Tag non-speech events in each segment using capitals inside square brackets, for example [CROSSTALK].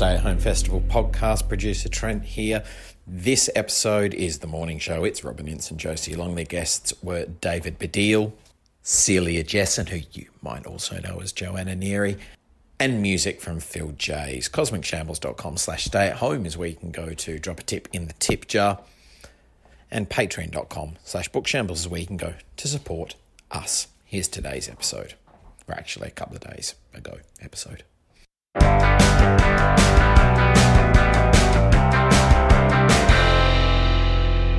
Stay at Home Festival podcast. Producer Trent here. This episode is the morning show. It's Robin Ince and Josie Long. Their guests were David Baddiel, Celia Jessen, who you might also know as Joanna Neary, and music from Phil Jeays. CosmicShambles.com slash stay at home is where you can go to drop a tip in the tip jar. And patreon.com slash bookshambles is where you can go to support us. Here's today's episode. Or actually a couple of days ago episode.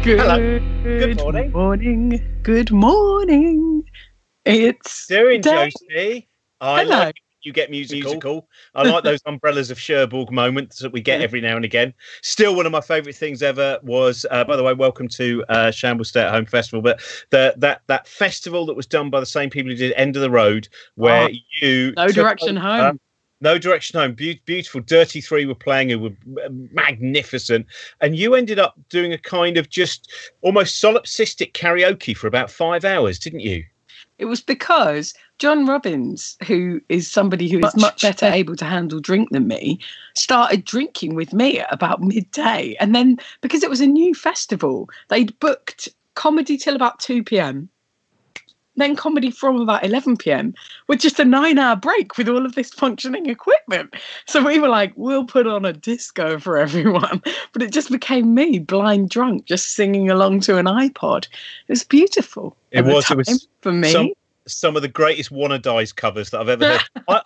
Good, Hello. Good morning. morning. Good morning. It's Doing Dave. Josie. I Hello. like you get musical. I like those umbrellas of Cherbourg moments that we get every now and again. Still, one of my favourite things ever was, uh, by the way, welcome to uh, Shambles Stay at Home Festival. But the, that that festival that was done by the same people who did End of the Road, where Oh, you No Direction over- Home. No Direction Home, Beau- beautiful. Dirty Three were playing, who were magnificent, and you ended up doing a kind of just almost solipsistic karaoke for about five hours, didn't you? It was because John Robins, who is somebody who is much better able to handle drink than me, started drinking with me at about midday. And then because it was a new festival, they'd booked comedy till about 2 p.m. Then comedy from about 11 p.m. with just a nine hour break with all of this functioning equipment. So we were like, we'll put on a disco for everyone. [LAUGHS] But it just became me, blind drunk, just singing along to an iPod. It was beautiful. It was, it was for me. some- some of the greatest Wannadies covers that I've ever heard. [LAUGHS] I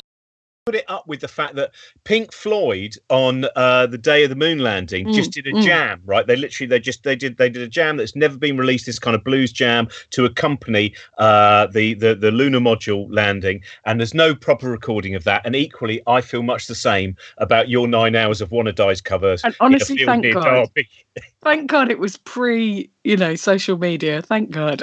put it up with the fact that Pink Floyd on uh, the day of the moon landing Mm, just did a mm. jam, right? They literally they just they did they did a jam that's never been released. This kind of blues jam to accompany uh, the the the lunar module landing, and there's no proper recording of that. And equally, I feel much the same about your nine hours of Wannadies covers. And honestly, thank God. [LAUGHS] Thank God it was pre, you know, social media. Thank God.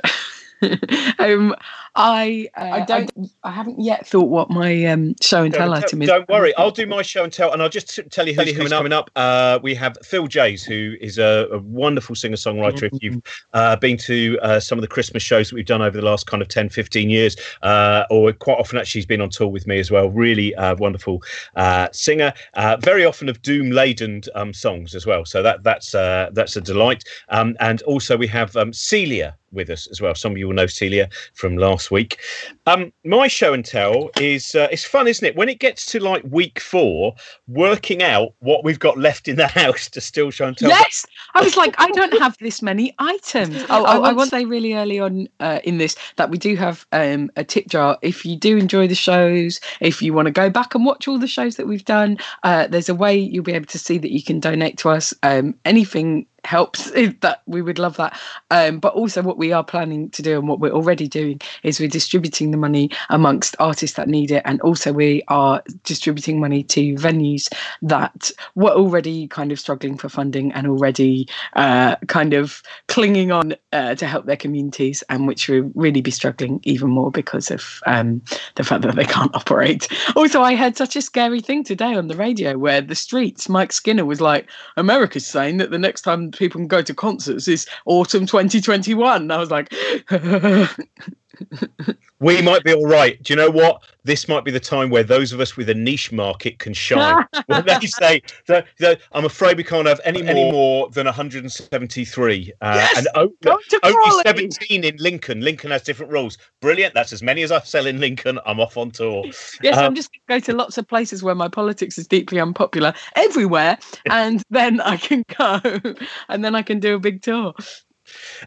[LAUGHS] um, I uh, I don't I, haven't yet thought what my um, show and tell Don't, item is. don't worry, I'll do my show and tell, and I'll just t- tell you who's coming up. Coming up, uh, we have Phil Jeays, who is a, a wonderful singer songwriter. If you've uh, been to uh, some of the Christmas shows that we've done over the last kind of 10, 15 years, uh, or quite often actually he's been on tour with me as well. Really uh, wonderful uh, singer, uh, very often of doom laden um, songs as well. So that that's uh, that's a delight. Um, and also we have um, Celia with us as well. Some of you will know Celia from last week. Um, my show and tell is uh, it's fun, isn't it? When it gets to like week four, working out what we've got left in the [LAUGHS] house to still show and tell. Yes, I was like, I don't have this many items. [LAUGHS] Oh, I, I want- want to say really early on uh, in this that we do have um, a tip jar. If you do enjoy the shows, if you want to go back and watch all the shows that we've done, uh, there's a way you'll be able to see that you can donate to us. Um, anything helps [LAUGHS] that we would love that. Um, but also what we are planning to do and what we're already doing is we're distributing the money amongst artists that need it. And also we are distributing money to venues that were already kind of struggling for funding and already uh, kind of clinging on uh, to help their communities and which will really be struggling even more because of um, the fact that they can't [LAUGHS] operate. Also i heard such a scary thing today on the radio where the streets mike skinner was like america's saying that the next time people can go to concerts is autumn 2021 and i was like [LAUGHS] We might be all right. Do you know what? This might be the time where those of us with a niche market can shine. [LAUGHS] when they say that, that I'm afraid we can't have any more, any more than 173, uh, Yes! and o- Go to only 17 in Lincoln. Lincoln has different rules. Brilliant. That's as many as I sell in Lincoln. I'm off on tour. yes Um, i'm just going to go to lots of places where my politics is deeply unpopular everywhere and then i can go and then i can do a big tour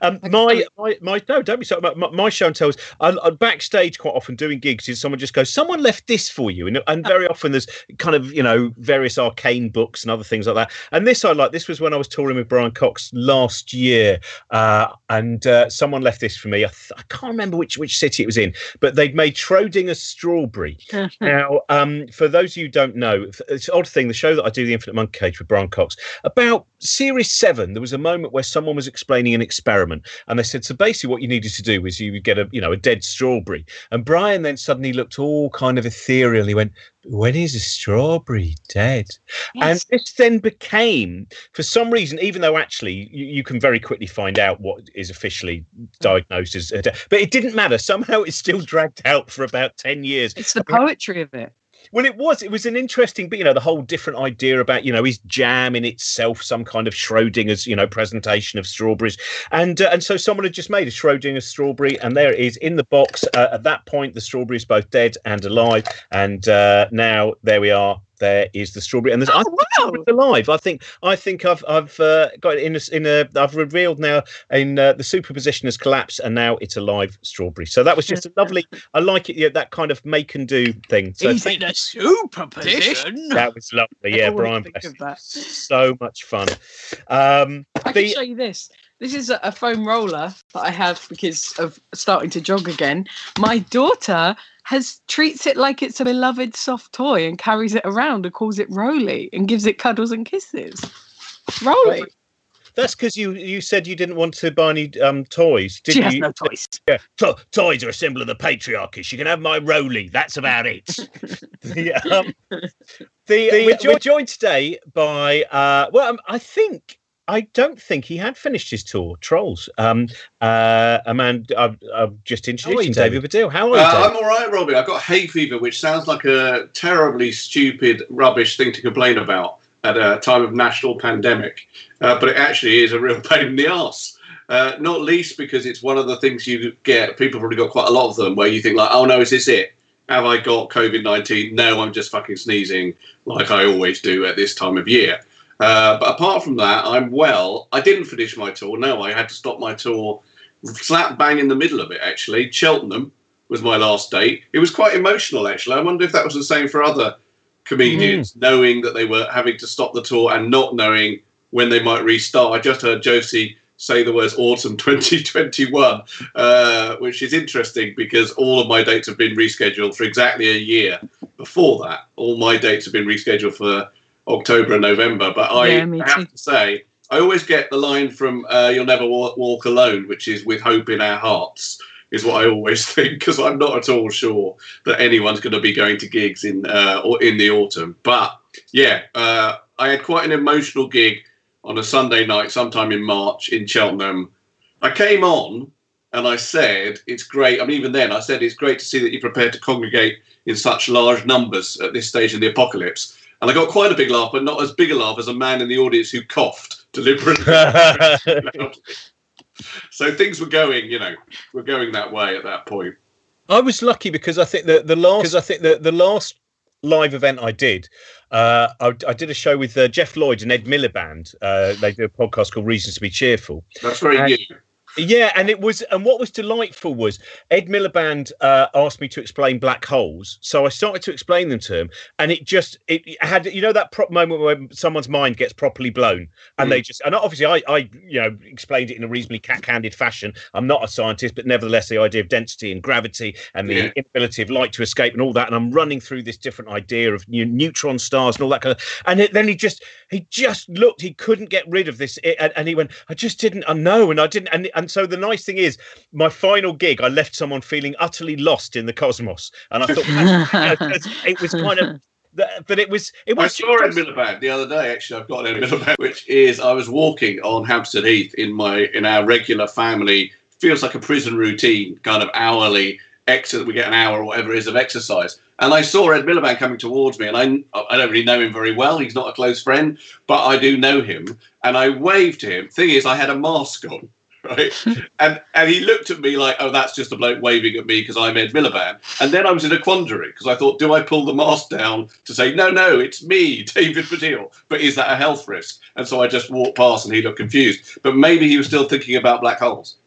Um, my, my, my, no, don't be sorry. My, my- show and tells. I, I backstage quite often doing gigs. Is someone just goes, someone left this for you, and and very often there's kind of you know various arcane books and other things like that. And this I like. This was when I was touring with Brian Cox last year, uh, and uh, someone left this for me. I, th- I can't remember which which city it was in, but they'd made Schrodinger's strawberry. [LAUGHS] Now, um, for those of you who don't know, it's an odd thing. The show that I do, The Infinite Monkey Cage with Brian Cox, about series seven, there was a moment where someone was explaining an experiment, and they said, so basically, what you needed to do was you would get a, you know, a dead strawberry, and Brian then suddenly looked all kind of ethereal. He went, "When is a strawberry dead?" And this then became, for some reason, even though actually you, you can very quickly find out what is officially diagnosed as, a death, but it didn't matter. Somehow it's still dragged out for about ten years. it's the poetry of it Well, it was. It was an interesting, but you know, the whole different idea about you know is jam in itself some kind of Schrodinger's you know presentation of strawberries, and uh, and so someone had just made a Schrodinger's strawberry, and there it is in the box. Uh, at that point, the strawberry is both dead and alive, and uh, now there we are there is the strawberry, and there's Oh, I wow. it's alive. I think I think I've I've uh, got it in a, in a I've revealed now in uh, the superposition has collapsed, and now it's a live strawberry. So that was just a lovely. I like it. Yeah, that kind of make and do thing. So He's in a superposition. that was lovely. Yeah, Brian, think bless of that. so much fun. Um, I The- can show you this. This is a foam roller that I have because of starting to jog again. My daughter has treats it like it's a beloved soft toy and carries it around and calls it Roly and gives it cuddles and kisses. Roly. that's because you you said you didn't want to buy any um, toys. Did She you? has no toys. [LAUGHS] Yeah. To- toys are a symbol of the patriarchy. She can have my Roly. That's about it. [LAUGHS] [LAUGHS] the, um, the, we're, jo- we're joined today by uh, well, um, I think I don't think he had finished his tour. Trolls. Um, uh, a man I've, I've just introduced you, you, David Baddiel. How are you? Uh, I'm all right, Robbie. I've got hay fever, which sounds like a terribly stupid, rubbish thing to complain about at a time of national pandemic, uh, but it actually is a real [LAUGHS] pain in the ass. Uh, not least because it's one of the things you get. People probably got quite a lot of them where you think like, "Oh no, is this it? Have I got COVID nineteen? No, I'm just fucking sneezing like I always do at this time of year." Uh, but apart from that, I'm well. I didn't finish my tour. No, I had to stop my tour slap bang in the middle of it. Actually, Cheltenham was my last date. It was quite emotional, actually. I wonder if that was the same for other comedians, knowing that they were having to stop the tour and not knowing when they might restart. I just heard Josie say the words autumn 2021, uh, which is interesting because all of my dates have been rescheduled for exactly a year before that. All my dates have been rescheduled for October and November. But I Yeah, have to say, I always get the line from uh, "You'll never walk, walk alone," which is "with hope in our hearts." Is what I always [LAUGHS] think because I'm not at all sure that anyone's going to be going to gigs in uh, or in the autumn. But yeah, uh, I had quite an emotional gig on a Sunday night, sometime in March in Cheltenham. I came on and I said, "It's great." I mean, even then, I said, "It's great to see that you're prepared to congregate in such large numbers at this stage in the apocalypse." And I got quite a big laugh, but not as big a laugh as a man in the audience who coughed deliberately. [LAUGHS] so things were going, you know, were going that way at that point. I was lucky because I think that the last because I think that the last live event I did, uh, I, I did a show with uh, Geoff Lloyd and Ed Miliband. Uh, they do a podcast called Reasons to Be Cheerful. That's very Uh, new. Yeah, and it was, and what was delightful was Ed Miliband uh, asked me to explain black holes, so I started to explain them to him, and it just it had you know that prop moment when someone's mind gets properly blown, and Mm. they just and obviously I I you know explained it in a reasonably cat-handed fashion. I'm not a scientist, but nevertheless the idea of density and gravity and the Yeah. inability of light to escape and all that, and I'm running through this different idea of new neutron stars and all that kind of, and it, then he just he just looked he couldn't get rid of this it, and, and he went i just didn't i know and i didn't and, and so the nice thing is my final gig i left someone feeling utterly lost in the cosmos and i thought you know, 'cause [LAUGHS] it was kind of that- but it was it was. I was saw Ed Miliband the other day. Actually, I've got an Ed Miliband, which is I was walking on Hampstead Heath in my in our regular family. Feels like a prison routine, kind of hourly exit. We get an hour or whatever it is of exercise, and I saw Ed Miliband coming towards me, and I I don't really know him very well. He's not a close friend, but I do know him, and I waved to him. Thing is, I had a mask on. Right, and and he looked at me like, "Oh, that's just a bloke waving at me because I'm Ed Miliband." And then I was in a quandary because I thought, "Do I pull the mask down to say, no, no, it's me, [LAUGHS] David Baddiel, but is that a health risk?" And so I just walked past, and he looked confused. But maybe he was still thinking about black holes.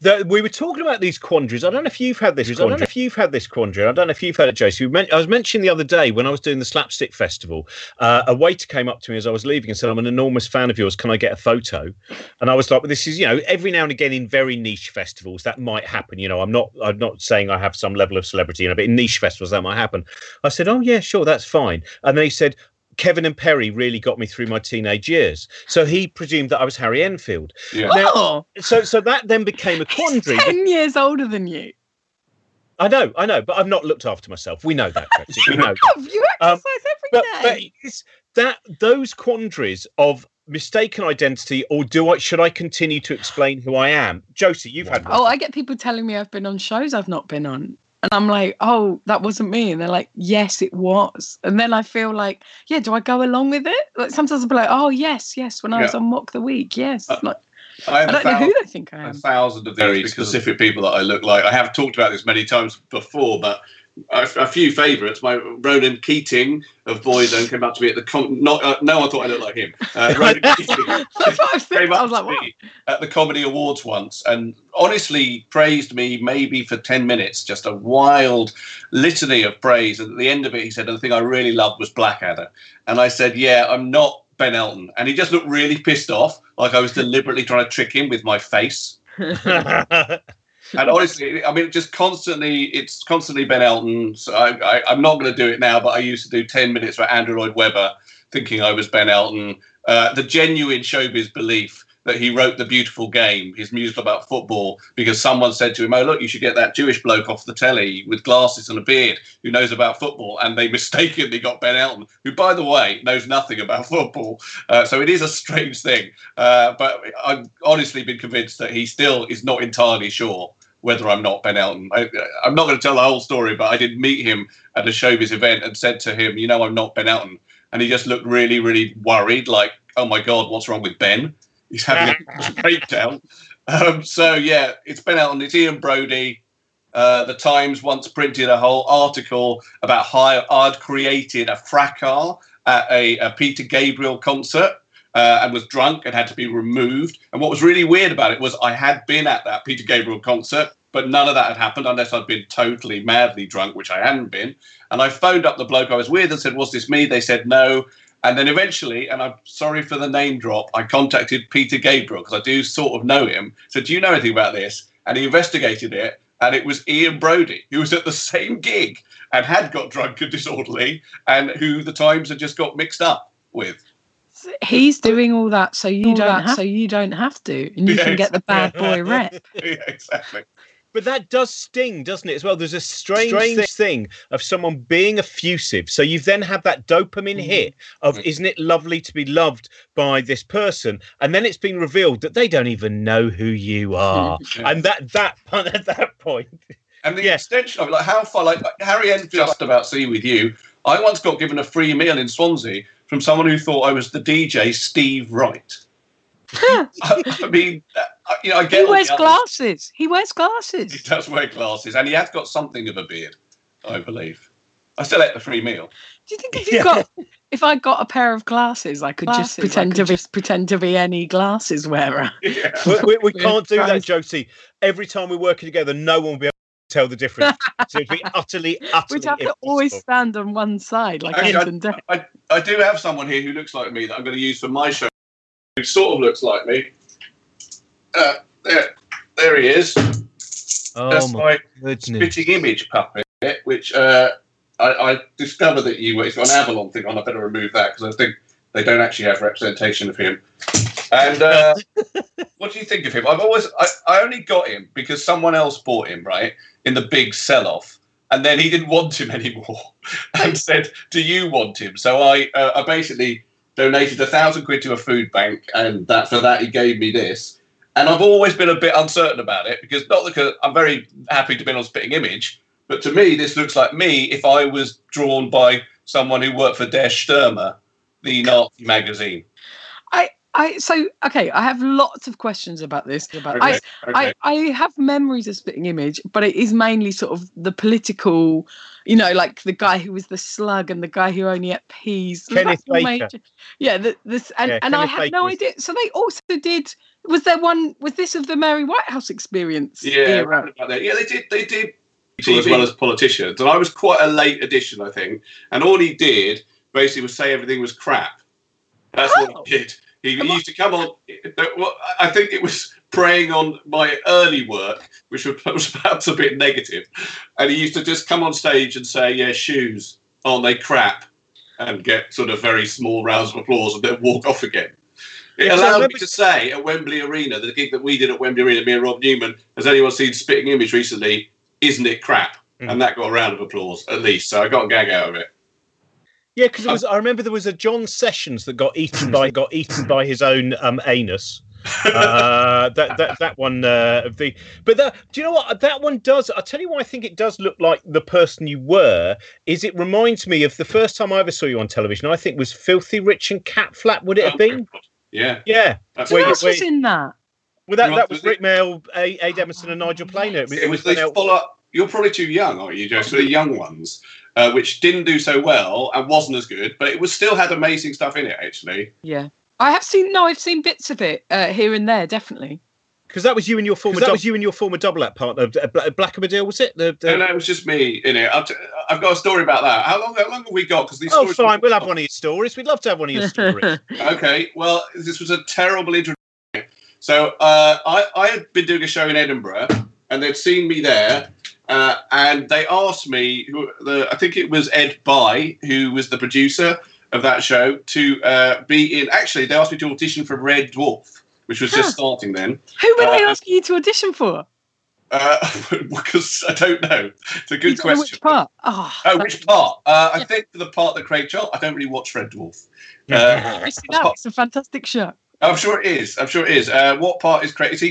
The, we were talking about these quandaries. I don't know if you've had this. I don't know if you've had this quandary. I don't know if you've had it, Jason. I was mentioning the other day when I was doing the Slapstick Festival, uh, a waiter came up to me as I was leaving and said, "I'm an enormous fan of yours. Can I get a photo?" And I was like, well, "This is, you know, every now and again in very niche festivals that might happen. You know, I'm not, I'm not saying I have some level of celebrity, you know, but in niche festivals that might happen." I said, "Oh yeah, sure, that's fine." And then he said. Kevin and Perry really got me through my teenage years. So he presumed that I was Harry Enfield. Yeah. Now- oh, So so that then became a quandary. he's 10 years older than you. I know, I know, but I've not looked after myself. We know that, We [LAUGHS] know that. You exercise um, every But, day. but it's that those quandaries of mistaken identity, or do I should I continue to explain who I am? Josie, you've had one. Oh, I get people telling me I've been on shows I've not been on. And I'm like, oh, that wasn't me. And they're like, yes, it was. And then I feel like, yeah, do I go along with it? Like sometimes I'll be like, oh, yes, yes, when I was on Mock the Week, yes. Uh, like, I, I don't a know who thou- they think I am. A thousand of very specific people that I look like. I have talked about this many times before, but a, a few favourites. My Ronan Keating of Boyzone came up to me at the com- not uh, no one thought I looked like him. Uh, [LAUGHS] Ronan Keating [LAUGHS] That's what I was came thinking. I up was like, to what? me at the comedy awards once and honestly praised me maybe for 10 minutes just a wild litany of praise and at the end of it he said "And the thing i really loved was blackadder and i said yeah i'm not ben elton and he just looked really pissed off like i was deliberately trying to trick him with my face [LAUGHS] and honestly, I mean, just constantly, it's constantly Ben Elton. So I, I, I'm not going to do it now, but I used to do 10 minutes for Andrew Lloyd Webber, thinking I was Ben Elton. Uh, the genuine showbiz belief that he wrote The Beautiful Game, his musical about football, because someone said to him, Oh, look, you should get that Jewish bloke off the telly with glasses and a beard who knows about football. And they [LAUGHS] mistakenly got Ben Elton, who, by the way, knows nothing about [LAUGHS] football. Uh, so it is a strange thing. Uh, but I've honestly been convinced that he still is not entirely sure whether I'm not Ben Elton. I, I'm not going to tell the whole story, but I did meet him at a showbiz event and said to him, "You know, I'm not Ben Elton," and he just looked really, really worried, like, "Oh my God, what's wrong with Ben? He's having a [LAUGHS] breakdown." Um, so yeah, it's Ben Elton. It's Ian Broudie. Uh, the Times once printed a whole article about how I'd created a fracas at a, a Peter Gabriel concert uh, and was drunk and had to be removed. And what was really weird about it was I had been at that Peter Gabriel concert, but none of that had happened unless I'd been totally madly drunk, which I hadn't been. And I phoned up the bloke I was with and said, Was this me? They said no. And then eventually, and I'm sorry for the name drop, I contacted Peter Gabriel because I do sort of know him. Said, Do you know anything about this? And he investigated it. And it was Ian Broudie, who was at the same gig and had got drunk and disorderly, and who the Times had just got mixed up with. He's doing all that so you All don't have, so you don't have to, and you Yeah, can get the bad boy [LAUGHS] rep. yeah, exactly. But that does sting, doesn't it, as well? There's a strange, strange thing of someone being effusive. So you've then have that dopamine mm. hit of, mm. isn't it lovely to be loved by this person? And then it's been revealed that they don't even know who you [LAUGHS] are. And that that [LAUGHS] at that point, And the extension of it, like how far, like Harry N just about see with you. I once got given a free meal in Swansea from someone who thought I was the DJ Steve Wright. [LAUGHS] I, I mean, uh, you know, I get He wears glasses. He wears glasses. He does wear glasses, and he has got something of a beard, I believe. I still ate the free meal. Do you think if [LAUGHS] you got if I got a pair of glasses, I could just Glasses, I pretend could to be pretend to be any glasses wearer? Yeah. we, we, we [LAUGHS] can't do that, Josie. Every time we're working together, no one will be able to tell the difference. so [LAUGHS] it'd be utterly, utterly We'd have to always stand on one side like Actually, Ant and Dec. I, I do have someone here who looks like me that I'm going to use for my show, who sort of looks like me. Uh, there, there he is. Oh That's my my goodness. spitting image puppet, which uh, I, I discovered that you it's got an Avalon thing on. I better remove that because I think they don't actually have representation of him. And uh, [LAUGHS] what do you think of him? I've always I, I only got him because someone else bought him right in the big sell-off, and then he didn't want him [LAUGHS] anymore, and said, "Do you want him?" So I uh, I basically donated a thousand quid to a food bank, and that for that he gave me this. And I've always been a bit uncertain about it because not because I'm very happy to be on a Spitting Image, but to me this looks like me if I was drawn by someone who worked for Der Stürmer, the Nazi magazine. I I so okay. I have lots of questions about this. About I, Okay, I okay. I have memories of Spitting Image, but it is mainly sort of the political, you know, like the guy who was the slug and the guy who only ate peas. Kenneth Baker. major- Yeah, the, this and, Yeah, and I Kenneth had Baker no was- idea. So they also did. Was there one? Was this of the Mary Whitehouse experience? Yeah, era? around about there. Yeah, they did. They did people as well as politicians, and I was quite a late addition, I think. And all he did basically was say everything was crap. That's Oh. what he did. He, he used to come on. Well, I think it was preying on my early work, which was, was perhaps a bit negative. And he used to just come on stage and say, "Yeah, shoes aren't they crap?" and get sort of very small rounds of applause and then walk off again. It allowed me to say at Wembley Arena, the gig that we did at Wembley Arena, me and Rob Newman, has anyone seen Spitting Image recently? Isn't it crap? Mm. And that got a round of applause at least. So I got a gag out of it. Yeah, because was. I remember there was a John Sessions that got eaten by [LAUGHS] got eaten by his own um, anus. uh, that that that one uh, of the but that do you know what? That one does i'll tell you why i think it does look like the person you were is it reminds me of the first time i ever saw you on television i think was filthy rich and cat flap would it have been? Yeah. Yeah. That's Who Where you- else where was you- in that? well that, that was rik mayall a Ade Edmondson and nigel planer it was, it was when these they- follow you're probably too young aren't you joe so the young ones uh, which didn't do so well and wasn't as good but it was still had amazing stuff in it actually Yeah. I have seen no, I've seen bits of it uh, here and there, definitely. because that was you and your former that was you and your former double act partner uh, Bla- Blackamadil was it the, the... no, no, it was just me in it. I've, t- I've got a story about that. How long? How long have we got? Because these oh stories. fine we'll have one of your stories we'd love to have one of your stories [LAUGHS] Okay, well, this was a terrible introduction. So uh, I, I had been doing a show in Edinburgh, and they'd seen me there, uh, and they asked me, who, the, I think it was Ed Bye, who was the producer of that show, to uh, be in. Actually, they asked me to audition for Red Dwarf, which was Huh. just starting then. Who were they Uh, asking you to audition for? Uh, [LAUGHS] because I don't know. It's a good don't question. Which part? Oh, Oh, which part? Uh, I think for the part that Craig Charles. I don't really watch Red Dwarf. [LAUGHS] Uh, I see that. It's a fantastic show. I'm sure it is. I'm sure it is. Uh, what part is Craig? Is he?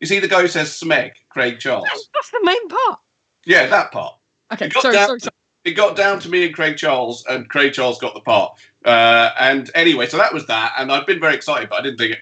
Is he the guy who says Smeg? Craig Charles. That's, that's the main part. Yeah, that part. Okay, sorry, down- sorry, sorry. It got down to me and Craig Charles, and Craig Charles got the part. Uh, and anyway, so that was that, and I've been very excited, but I didn't think it.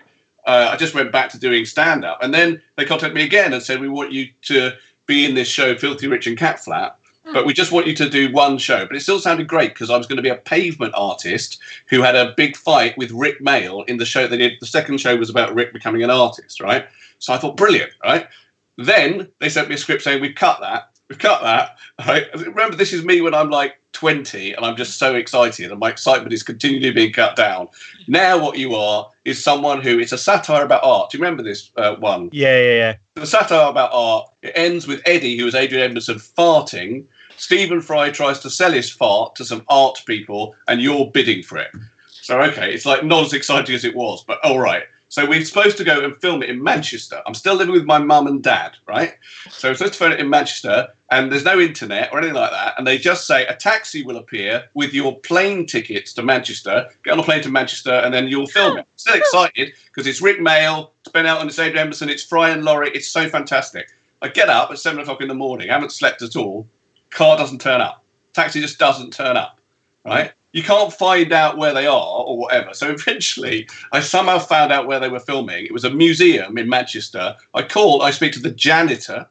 Uh, I just went back to doing stand up, and then they contacted me again and said, "We want you to be in this show, Filthy Rich and Catflap." But we just want you to do one show. But it still sounded great because I was going to be a pavement artist who had a big fight with Rik Mayall in the show they did. The second show was about Rick becoming an artist, right? So I thought, brilliant, right? Then they sent me a script saying, we've cut that. We've cut that. Right? Remember, this is me when I'm like 20 and I'm just so excited and my excitement is continually being cut down. Now, what you are is someone who it's a satire about art. Do you remember this uh, one? yeah yeah yeah the satire about art it ends with Eddie, who is Adrian Edmondson, farting. Stephen Fry tries to sell his fart to some art people, and you're bidding for it. So okay, it's like not as exciting as it was, but all right. So we're supposed to go and film it in Manchester. I'm still living with my mum and dad, right? So we're supposed to film it in Manchester, and there's no internet or anything like that. And they just say a taxi will appear with your plane tickets to Manchester. Get on a plane to Manchester, and then you'll film it. Still excited because it's Rik Mayall. It's Ben Elton. It's Adrian Edmondson. It's Fry and Laurie. It's so fantastic. I get up at seven o'clock in the morning. I haven't slept at all. Car doesn't turn up. Taxi just doesn't turn up. Right? Mm. You can't find out where they are or whatever. So eventually, I somehow found out where they were filming. It was a museum in Manchester. I called. I speak to the janitor.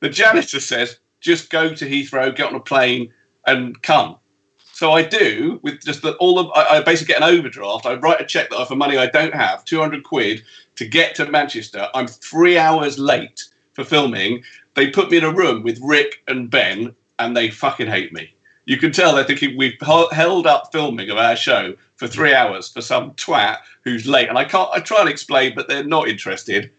The janitor says, "Just go to Heathrow, get on a plane, and come." So I do with just the, all of. I, I basically get an overdraft. I write a check that for money I don't have, two hundred quid to get to Manchester. I'm three hours late for filming. They put me in a room with Rick and Ben, and they fucking hate me. You can tell they're thinking we've held up filming of our show for three hours for some twat who's late. And I can't. I try and explain, but they're not interested.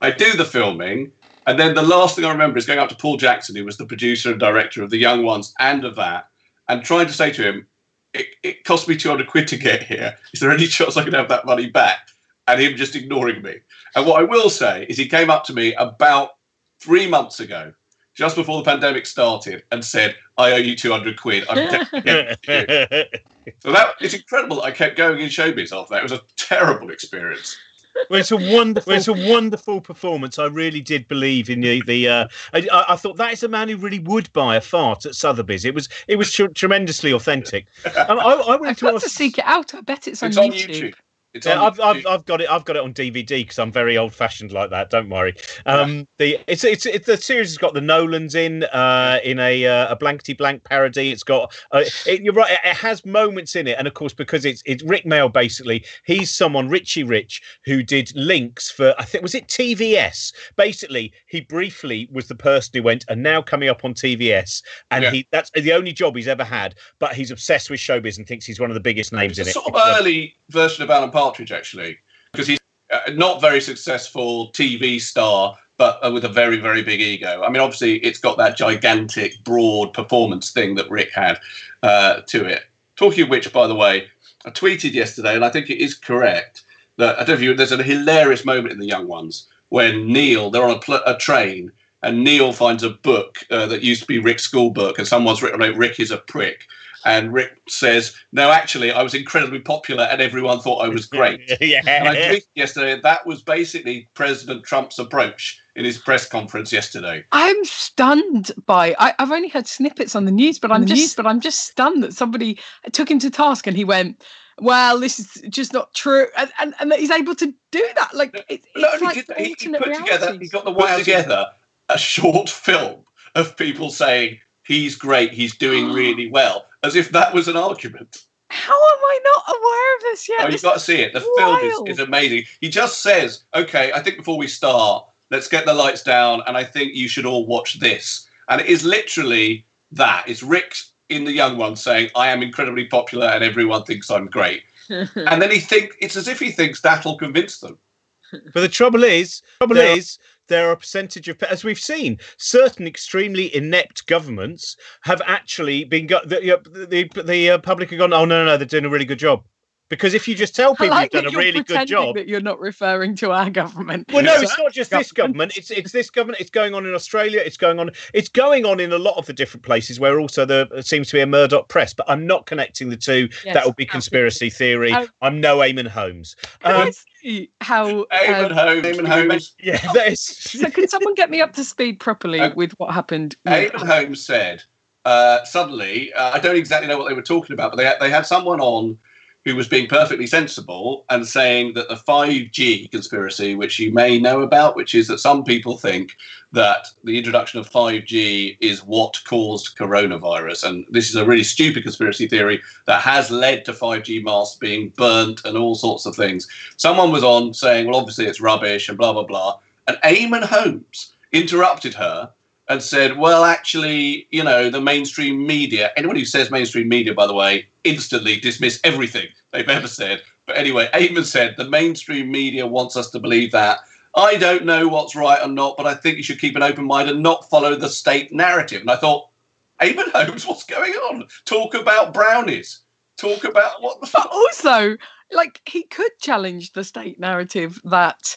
I do the filming, and then the last thing I remember is going up to Paul Jackson, who was the producer and director of The Young Ones and of that, and trying to say to him, "It, it cost me two hundred quid to get here. Is there any chance I can have that money back?" And him just ignoring me. And what I will say is, he came up to me about three months ago, just before the pandemic started, and said, "I owe you two hundred quid." I'm definitely getting you." So that it's incredible that I kept going in showbiz after that. It was a terrible experience. well, it's a wonderful, it's a wonderful performance. I really did believe in the. the uh, I, I thought that is a man who really would buy a fart at Sotheby's. It was, it was tr- tremendously authentic. [LAUGHS] Um, I, I wanted I've to ask. to seek it out. I bet it's on, It's on YouTube. It's Yeah, on I've, I've, I've got it. I've got it on DVD because I'm very old fashioned like that. Don't worry. Um, the it's, it's it's the series has got the Nolans in uh, in a uh, a blankety blank parody. It's got uh, it, you're right. It, it has moments in it, and of course because it's it's Rik Mayall basically. He's someone Richie Rich who did links for I think was it TVS. Basically, he briefly was the person who went and now coming up on TVS, and Yeah. he that's the only job he's ever had. But he's obsessed with showbiz and thinks he's one of the biggest names in It's it. a sort of early version of Alan Partridge, actually, because he's not very successful TV star, but uh, with a very, very big ego. I mean, obviously, it's got that gigantic, broad performance thing that Rick had uh, to it. Talking of which, by the way, I tweeted yesterday, and I think it is correct that I don't know if you, there's a hilarious moment in the Young Ones when Neil, they're on a, pl- a train, and Neil finds a book uh, that used to be Rick's school book, and someone's written it, Rick is a prick. And Rick says, No, actually, I was incredibly popular and everyone thought I was [LAUGHS] great. yeah. And I tweeted yesterday that was basically President Trump's approach in his press conference yesterday. I'm stunned by. I, I've only heard snippets on the news, but I'm just, but I'm just stunned that somebody took him to task and he went, "Well, this is just not true," and and, and that he's able to do that. Like it, it's like did he, he alternate put together, he realities. got the way together a short [LAUGHS] film of people saying he's great, he's doing [GASPS] really well, as if that was an argument. How am I not aware of this yet? Oh, you've got to see it. The wild. film is, is amazing. He just says, "Okay, I think before we start, let's get the lights down, and I think you should all watch this." And it is literally that. It's Rick in the young one saying, "I am incredibly popular, and everyone thinks I'm great." [LAUGHS] and then he think it's as if he thinks that'll convince them. But the trouble is, trouble is, there are a percentage of, as we've seen, certain extremely inept governments have actually been the the, the, the uh, public have gone. Oh no, no, no, they're doing a really good job. Because if you just tell people like you've done a you're really good pretending job, That you're not referring to our government. well, no, It's it's not just this government. It's it's this government. It's going on in Australia. It's going on. It's going on in a lot of the different places where also there seems to be a Murdoch press. But I'm not connecting the two. Yes, that would be conspiracy theory. Um, I'm no Eamonn Holmes. I Um, see how? Eamonn um, Holmes, Eamonn Holmes, yeah, that is. so can someone get me up to speed properly Uh, with what happened? with- Holmes said uh, suddenly, uh, I don't exactly know what they were talking about, but they they had someone on who was being perfectly sensible and saying that the 5G conspiracy, which you may know about, which is that some people think that the introduction of 5G is what caused coronavirus. And this is a really stupid conspiracy theory that has led to 5G masks being burnt and all sorts of things. Someone was on saying, well, obviously it's rubbish and blah, blah, blah. And Eamonn Holmes interrupted her and said, well, actually, you know, the mainstream media, anyone who says mainstream media, by the way, instantly dismiss everything they've ever said. But anyway, Eamonn said the mainstream media wants us to believe that. I don't know what's right or not, but I think you should keep an open mind and not follow the state narrative. And I thought, Eamonn Holmes, [LAUGHS] what's going on? Talk about brownies. Talk about what the But fuck. also, like he could challenge the state narrative that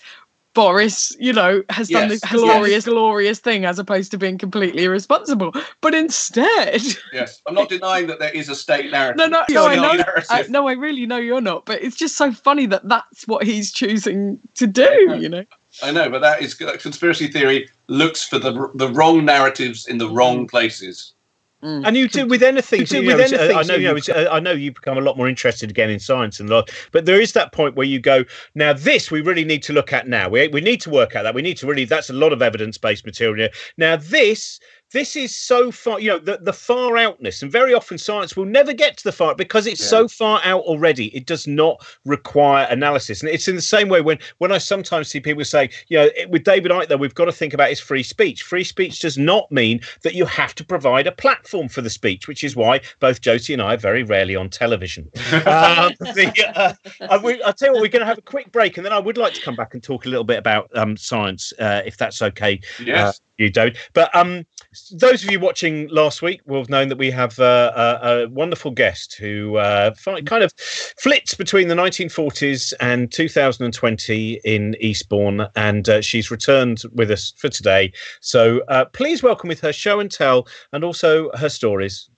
Boris, you know, has done this glorious, glorious thing as opposed to being completely irresponsible. But instead, [LAUGHS] Yes, I'm not denying that there is a state narrative. no, no, no, not I know, narrative. I, no, I really know you're not. But it's just so funny that that's what he's choosing to do. You know, I know, but that is uh, conspiracy theory looks for the the wrong narratives in the wrong places. And you do with anything. You do you with know, it's- anything, I know. You know. you uh, I know you become a lot more interested again in science and lot. But there is that point where you go. Now, this we really need to look at. Now we we need to work out that. We need to really. That's a lot of evidence based material. Now this. This is so far, you know, the, the far outness, and very often science will never get to the far because it's Yeah. so far out already. It does not require analysis, and it's in the same way when when I sometimes see people say, you know, it- with David Icke, though, we've got to think about his free speech. Free speech does not mean that you have to provide a platform for the speech, which is why both Josie and I are very rarely on television. [LAUGHS] um, the, uh, [LAUGHS] I will- I'll tell you what, we're going to have a quick break, and then I would like to come back and talk a little bit about um, science, uh, if that's okay. Yes. you don't. But um, those of you watching last week will have known that we have uh, a, a wonderful guest who uh, kind of flits between the 1940s and 2020 in Eastbourne, and uh, she's returned with us for today. So uh, please welcome with her show and tell, and also her stories.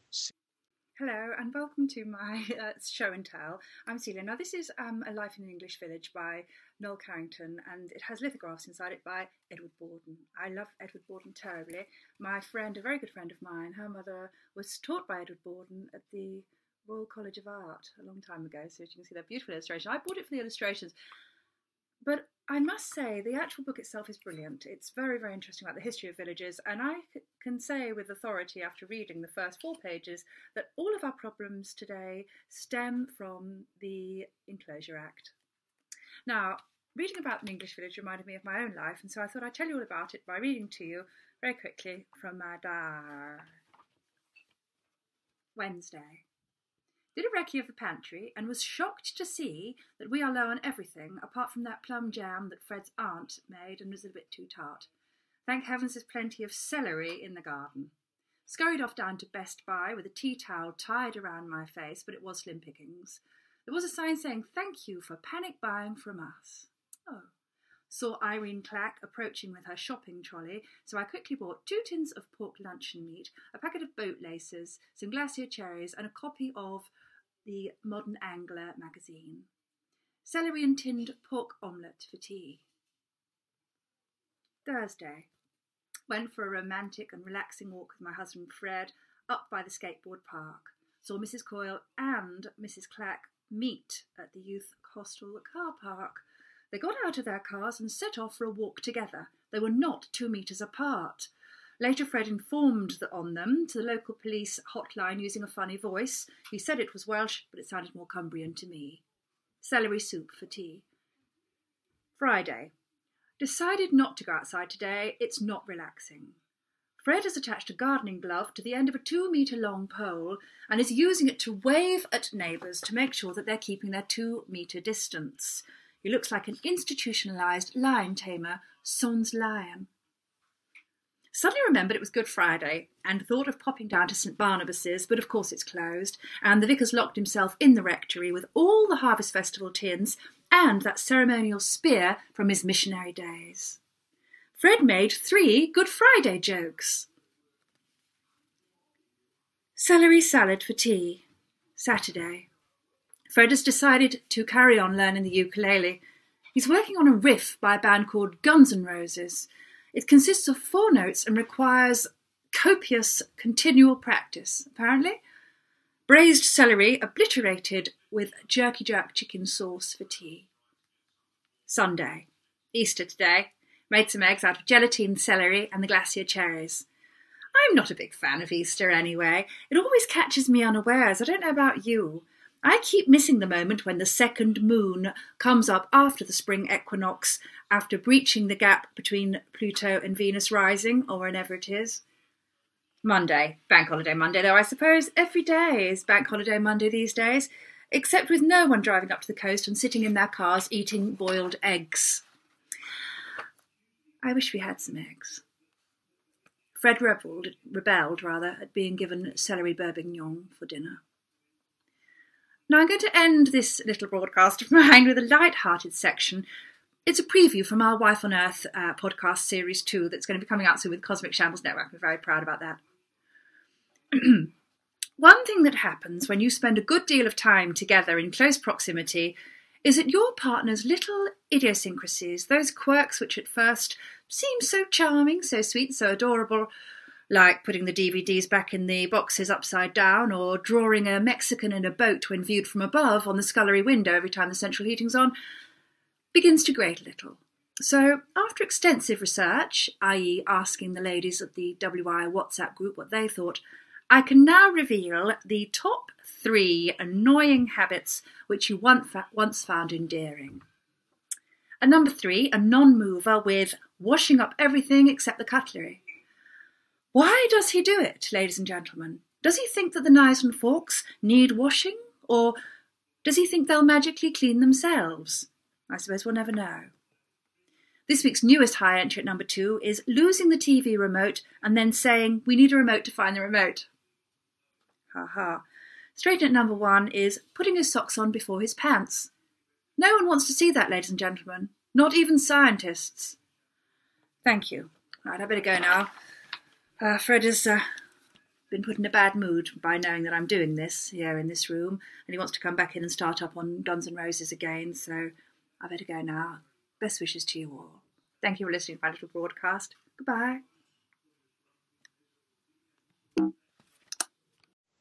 Hello and welcome to my [LAUGHS] uh, show and tell. I'm Celia. Now, this is um, A Life in an English Village by Noel Carrington and it has lithographs inside it by Edward Bawden. I love Edward Bawden terribly. My friend, a very good friend of mine, her mother was taught by Edward Bawden at the Royal College of Art a long time ago, so as you can see that beautiful illustration. I bought it for the illustrations. But I must say, the actual book itself is brilliant. It's very, very interesting about the history of villages, and I can say with authority after reading the first four pages that all of our problems today stem from the Enclosure Act. Now, reading about an English village reminded me of my own life, and so I thought I'd tell you all about it by reading to you very quickly from my diary. Wednesday. Did a recce of the pantry and was shocked to see that we are low on everything apart from that plum jam that Fred's aunt made and was a bit too tart. Thank heavens there's plenty of celery in the garden. Scurried off down to Best Buy with a tea towel tied around my face, but it was slim pickings. There was a sign saying, Thank you for panic buying from us. Oh. Saw Irene Clack approaching with her shopping trolley, so I quickly bought two tins of pork luncheon meat, a packet of boat laces, some glacier cherries, and a copy of the Modern Angler magazine. Celery and tinned pork omelette for tea. Thursday. Went for a romantic and relaxing walk with my husband Fred up by the skateboard park. Saw Mrs. Coyle and Mrs. Clack meet at the youth hostel car park. They got out of their cars and set off for a walk together. They were not two metres apart. Later, Fred informed on them to the local police hotline using a funny voice. He said it was Welsh, but it sounded more Cumbrian to me. Celery soup for tea. Friday. Decided not to go outside today. It's not relaxing. Fred has attached a gardening glove to the end of a two metre long pole and is using it to wave at neighbours to make sure that they're keeping their two metre distance. He looks like an institutionalised lion tamer, sans lion. Suddenly remembered it was Good Friday and thought of popping down to St Barnabas's, but of course it's closed, and the vicar's locked himself in the rectory with all the Harvest Festival tins and that ceremonial spear from his missionary days. Fred made three Good Friday jokes. Celery salad for tea. Saturday. Fred has decided to carry on learning the ukulele. He's working on a riff by a band called Guns N' Roses. It consists of four notes and requires copious continual practice, apparently. Braised celery obliterated with jerky jerk chicken sauce for tea. Sunday. Easter today. Made some eggs out of gelatine celery and the glacier cherries. I'm not a big fan of Easter anyway. It always catches me unawares. I don't know about you. I keep missing the moment when the second moon comes up after the spring equinox, after breaching the gap between Pluto and Venus rising, or whenever it is. Monday, Bank Holiday Monday, though I suppose every day is Bank Holiday Monday these days, except with no one driving up to the coast and sitting in their cars eating boiled eggs. I wish we had some eggs. Fred rebelled, rebelled rather, at being given celery bourguignon for dinner. Now I'm going to end this little broadcast of mine with a light-hearted section. It's a preview from our Wife on Earth uh, podcast series two that's going to be coming out soon with Cosmic Shambles Network. I'm very proud about that. [CLEARS THROAT] One thing that happens when you spend a good deal of time together in close proximity is that your partner's little idiosyncrasies, those quirks which at first seem so charming, so sweet, so adorable, like putting the DVDs back in the boxes upside down, or drawing a Mexican in a boat when viewed from above on the scullery window every time the central heating's on, begins to grate a little. So, after extensive research, i.e., asking the ladies of the WI WhatsApp group what they thought, I can now reveal the top three annoying habits which you once found endearing. And number three, a non mover with washing up everything except the cutlery. Why does he do it, ladies and gentlemen? Does he think that the knives and forks need washing? Or does he think they'll magically clean themselves? I suppose we'll never know. This week's newest high entry at number two is losing the TV remote and then saying, We need a remote to find the remote. Ha ha. Straight at number one is putting his socks on before his pants. No one wants to see that, ladies and gentlemen. Not even scientists. Thank you. Right, I better go now. Uh, Fred has uh, been put in a bad mood by knowing that I'm doing this here in this room, and he wants to come back in and start up on Guns N' Roses again, so I better go now. Best wishes to you all. Thank you for listening to my little broadcast. Goodbye.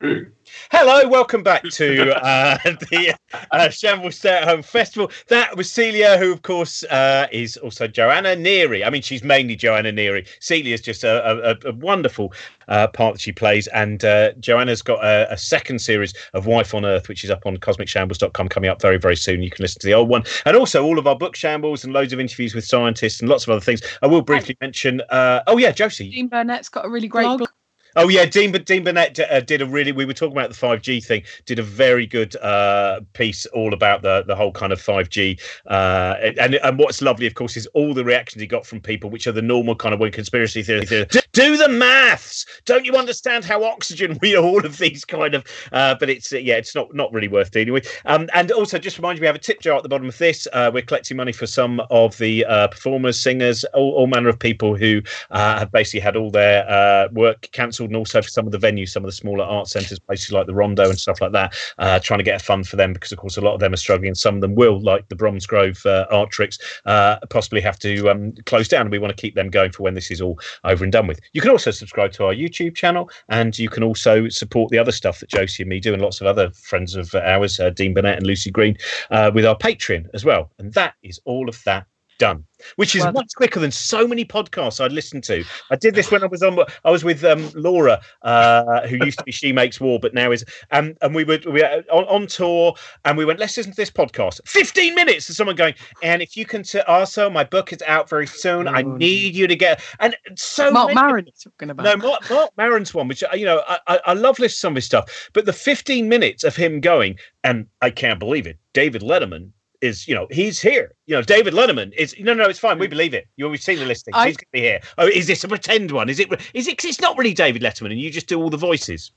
Hello, welcome back to uh, [LAUGHS] the uh, Shambles Stay at Home Festival. That was Celia, who, of course, uh, is also Joanna Neary. I mean, she's mainly Joanna Neary. Celia is just a, a, a wonderful uh, part that she plays. And uh, Joanna's got a, a, second series of Wife on Earth, which is up on cosmicshambles.com coming up very, very soon. You can listen to the old one. And also all of our book shambles and loads of interviews with scientists and lots of other things. I will briefly mention, uh, oh, yeah, Josie. Dean Burnett's got a really great blog Oh yeah, Dean, but Dean Burnett uh, did a really. We were talking about the five G thing. Did a very good uh, piece all about the the whole kind of five G. Uh, and and what's lovely, of course, is all the reactions he got from people, which are the normal kind of when conspiracy theory. theory. Do, do the maths. Don't you understand how oxygen? We are? all of these kind of. Uh, but it's uh, yeah, it's not not really worth dealing with. Um, and also just remind you, we have a tip jar at the bottom of this. Uh, we're collecting money for some of the performers, singers, all, all, manner of people who have basically had all their work cancelled and also for some of the venues, some of the smaller art centres, places like the Rondo and stuff like that, uh, trying to get a fund for them because, of course, a lot of them are struggling. And Some of them will, like the Bromsgrove uh, Artrix, uh, possibly have to um, close down, we want to keep them going for when this is all over and done with. You can also subscribe to our YouTube channel, and you can also support the other stuff that Josie and me do, and lots of other friends of ours, uh, Dean Burnett and Lucy Green, uh, with our Patreon as well. And that is all of that done which is well, much quicker than so many podcasts I'd listened to. I did this [LAUGHS] when I was on. I was with um, Laura, uh, who used to be She Makes War, but now is. Um, and we were we were on, on, tour, and we went, "Let's listen to this podcast." Fifteen minutes of someone going, and if you can. T- also, my book is out very soon. I need you to get. And so Marc Maron talking about. No, Mark, Marc Maron's one, which you know, I, I love listening to some of his stuff, but the fifteen minutes of him going, and I can't believe it. David Letterman is, you know, he's here. You know, David Letterman is. No, no, it's fine. We believe it. You always seen the listings. I, he's going to be here. Oh, is this a pretend one? Is it? Is it? Cause it's not really David Letterman, and you just do all the voices.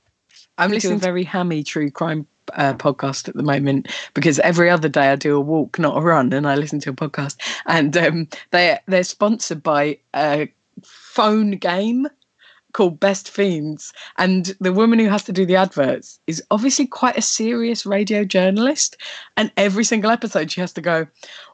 I'm listening to a very hammy true crime uh, podcast at the moment because every other day I do a walk, not a run, and I listen to a podcast. And um, they they're sponsored by a phone game called Best Fiends, and the woman who has to do the adverts is obviously quite a serious radio journalist. And every single episode, she has to go,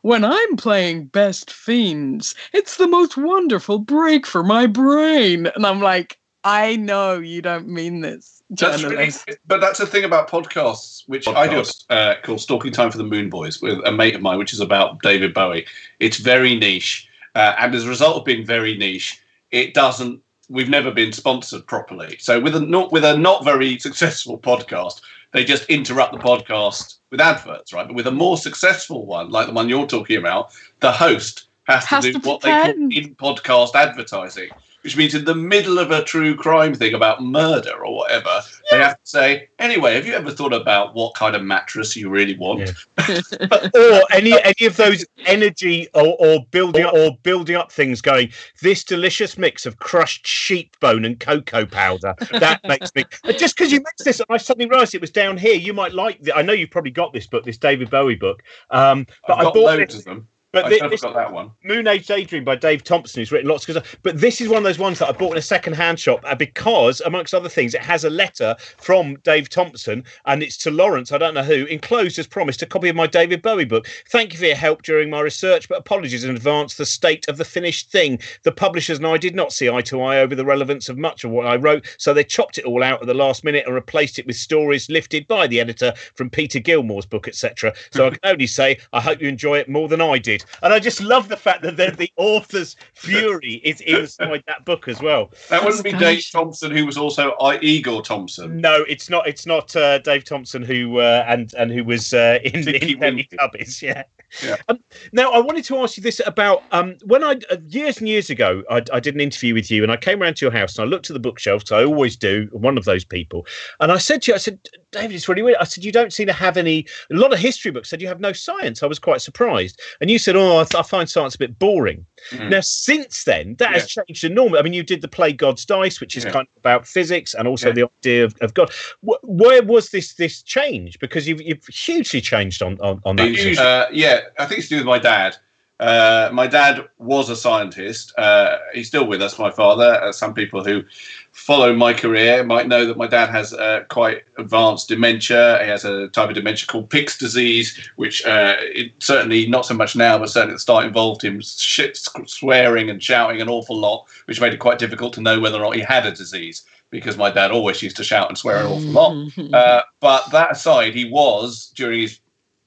When I'm playing Best Fiends, it's the most wonderful break for my brain. And I'm like, I know you don't mean this. That's really, but that's the thing about podcasts, which Podcast. I do uh, called Stalking Time for the Moon Boys with a mate of mine, which is about David Bowie. It's very niche. Uh, and as a result of being very niche, it doesn't we've never been sponsored properly. So with a not with a not very successful podcast, they just interrupt the podcast with adverts, right? But with a more successful one, like the one you're talking about, the host has, has to do to what they call in podcast advertising which means in the middle of a true crime thing about murder or whatever, yeah. they have to say, anyway, have you ever thought about what kind of mattress you really want? Yeah. [LAUGHS] or any any of those energy or, or building up, or building up things going, this delicious mix of crushed sheep bone and cocoa powder. That makes me just because you mixed this, I suddenly realised it was down here. You might like the, I know you've probably got this book, this David Bowie book. Um, but I've I bought loads of them. But I this, got that one. Moon Age Daydream by Dave Thompson, who's written lots of But this is one of those ones that I bought in a second-hand shop uh, because, amongst other things, it has a letter from Dave Thompson, and it's to Lawrence, I don't know who, enclosed as promised a copy of my David Bowie book. Thank you for your help during my research, but apologies in advance the state of the finished thing. The publishers and I did not see eye to eye over the relevance of much of what I wrote, so they chopped it all out at the last minute and replaced it with stories lifted by the editor from Peter Gillman's book, etc. So I can [LAUGHS] only say I hope you enjoy it more than I did, and I just love love the fact that the author's fury is inside that book as well. That wouldn't be Dave Thompson, who was also I Igor Thompson. No, it's not. It's not uh, Dave Thompson who uh, and and who was uh, in, in Teletubbies. Yeah. Yeah. Um, now, I wanted to ask you this about um, when I uh, years and years ago, I, I, did an interview with you, and I came around to your house and I looked at the bookshelves. I always do. One of those people, and I said to you, I said, David, it's really weird. I said, you don't seem to have any. A lot of history books said you have no science. I was quite surprised, and you said, oh, I, I find science a bit boring. Mm. Now, since then, that yeah. has changed enormously. I mean, you did the play God's Dice, which is yeah. kind of about physics and also yeah. the idea of, of God. where was this this change? Because you've, you've hugely changed on on, on that. Uh, yeah, I think it's to do with my dad. Uh, my dad was a scientist. Uh, he's still with us, my father. Uh, some people who follow my career might know that my dad has uh, quite advanced dementia. He has a type of dementia called Pick's disease, which uh, certainly not so much now, but certainly at the start involved him shit, swearing and shouting an awful lot, which made it quite difficult to know whether or not he had a disease because my dad always used to shout and swear an awful lot. Uh, but that aside, he was during his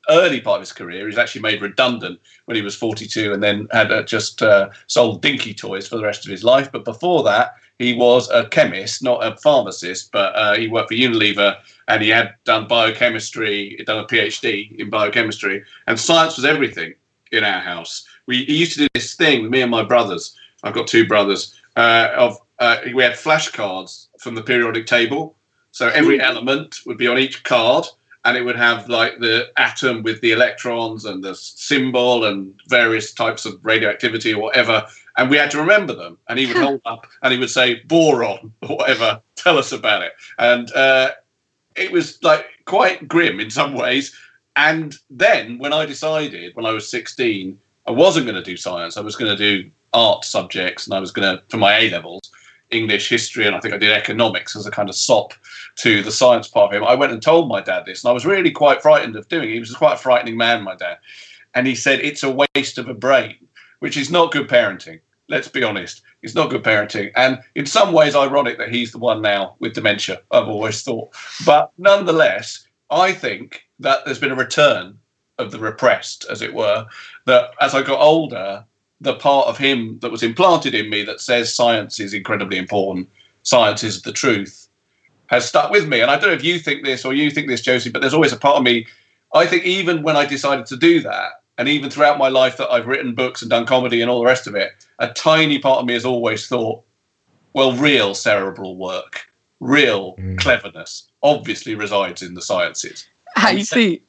early part of his career. He's actually made redundant when he was 42 and then had uh, just uh, sold dinky toys for the rest of his life. But before that, he was a chemist, not a pharmacist, but uh, he worked for Unilever and he had done biochemistry, done a PhD in biochemistry, and science was everything in our house. We used to do this thing, me and my brothers. I've got two brothers. Uh, of uh, we had flashcards from the periodic table. So every element would be on each card, and it would have like the atom with the electrons and the symbol and various types of radioactivity or whatever. And we had to remember them. And he would hold up and he would say boron [LAUGHS] or whatever. Tell us about it. And uh, it was like quite grim in some ways. And then when I decided when I was 16, I wasn't going to do science. I was going to do art subjects, and I was going to for my A levels. English history, and I think I did economics as a kind of sop to the science part of him. I went and told my dad this, and I was really quite frightened of doing it. He was quite a frightening man, my dad. And he said, It's a waste of a brain, which is not good parenting. Let's be honest. It's not good parenting. And in some ways, ironic that he's the one now with dementia, I've always thought. But nonetheless, I think that there's been a return of the repressed, as it were, that as I got older, the part of him that was implanted in me that says science is incredibly important, science is the truth, has stuck with me. And I don't know if you think this or you think this, Josie, but there's always a part of me. I think even when I decided to do that, and even throughout my life that I've written books and done comedy and all the rest of it, a tiny part of me has always thought, well, real cerebral work, real mm. cleverness obviously resides in the sciences. How you see,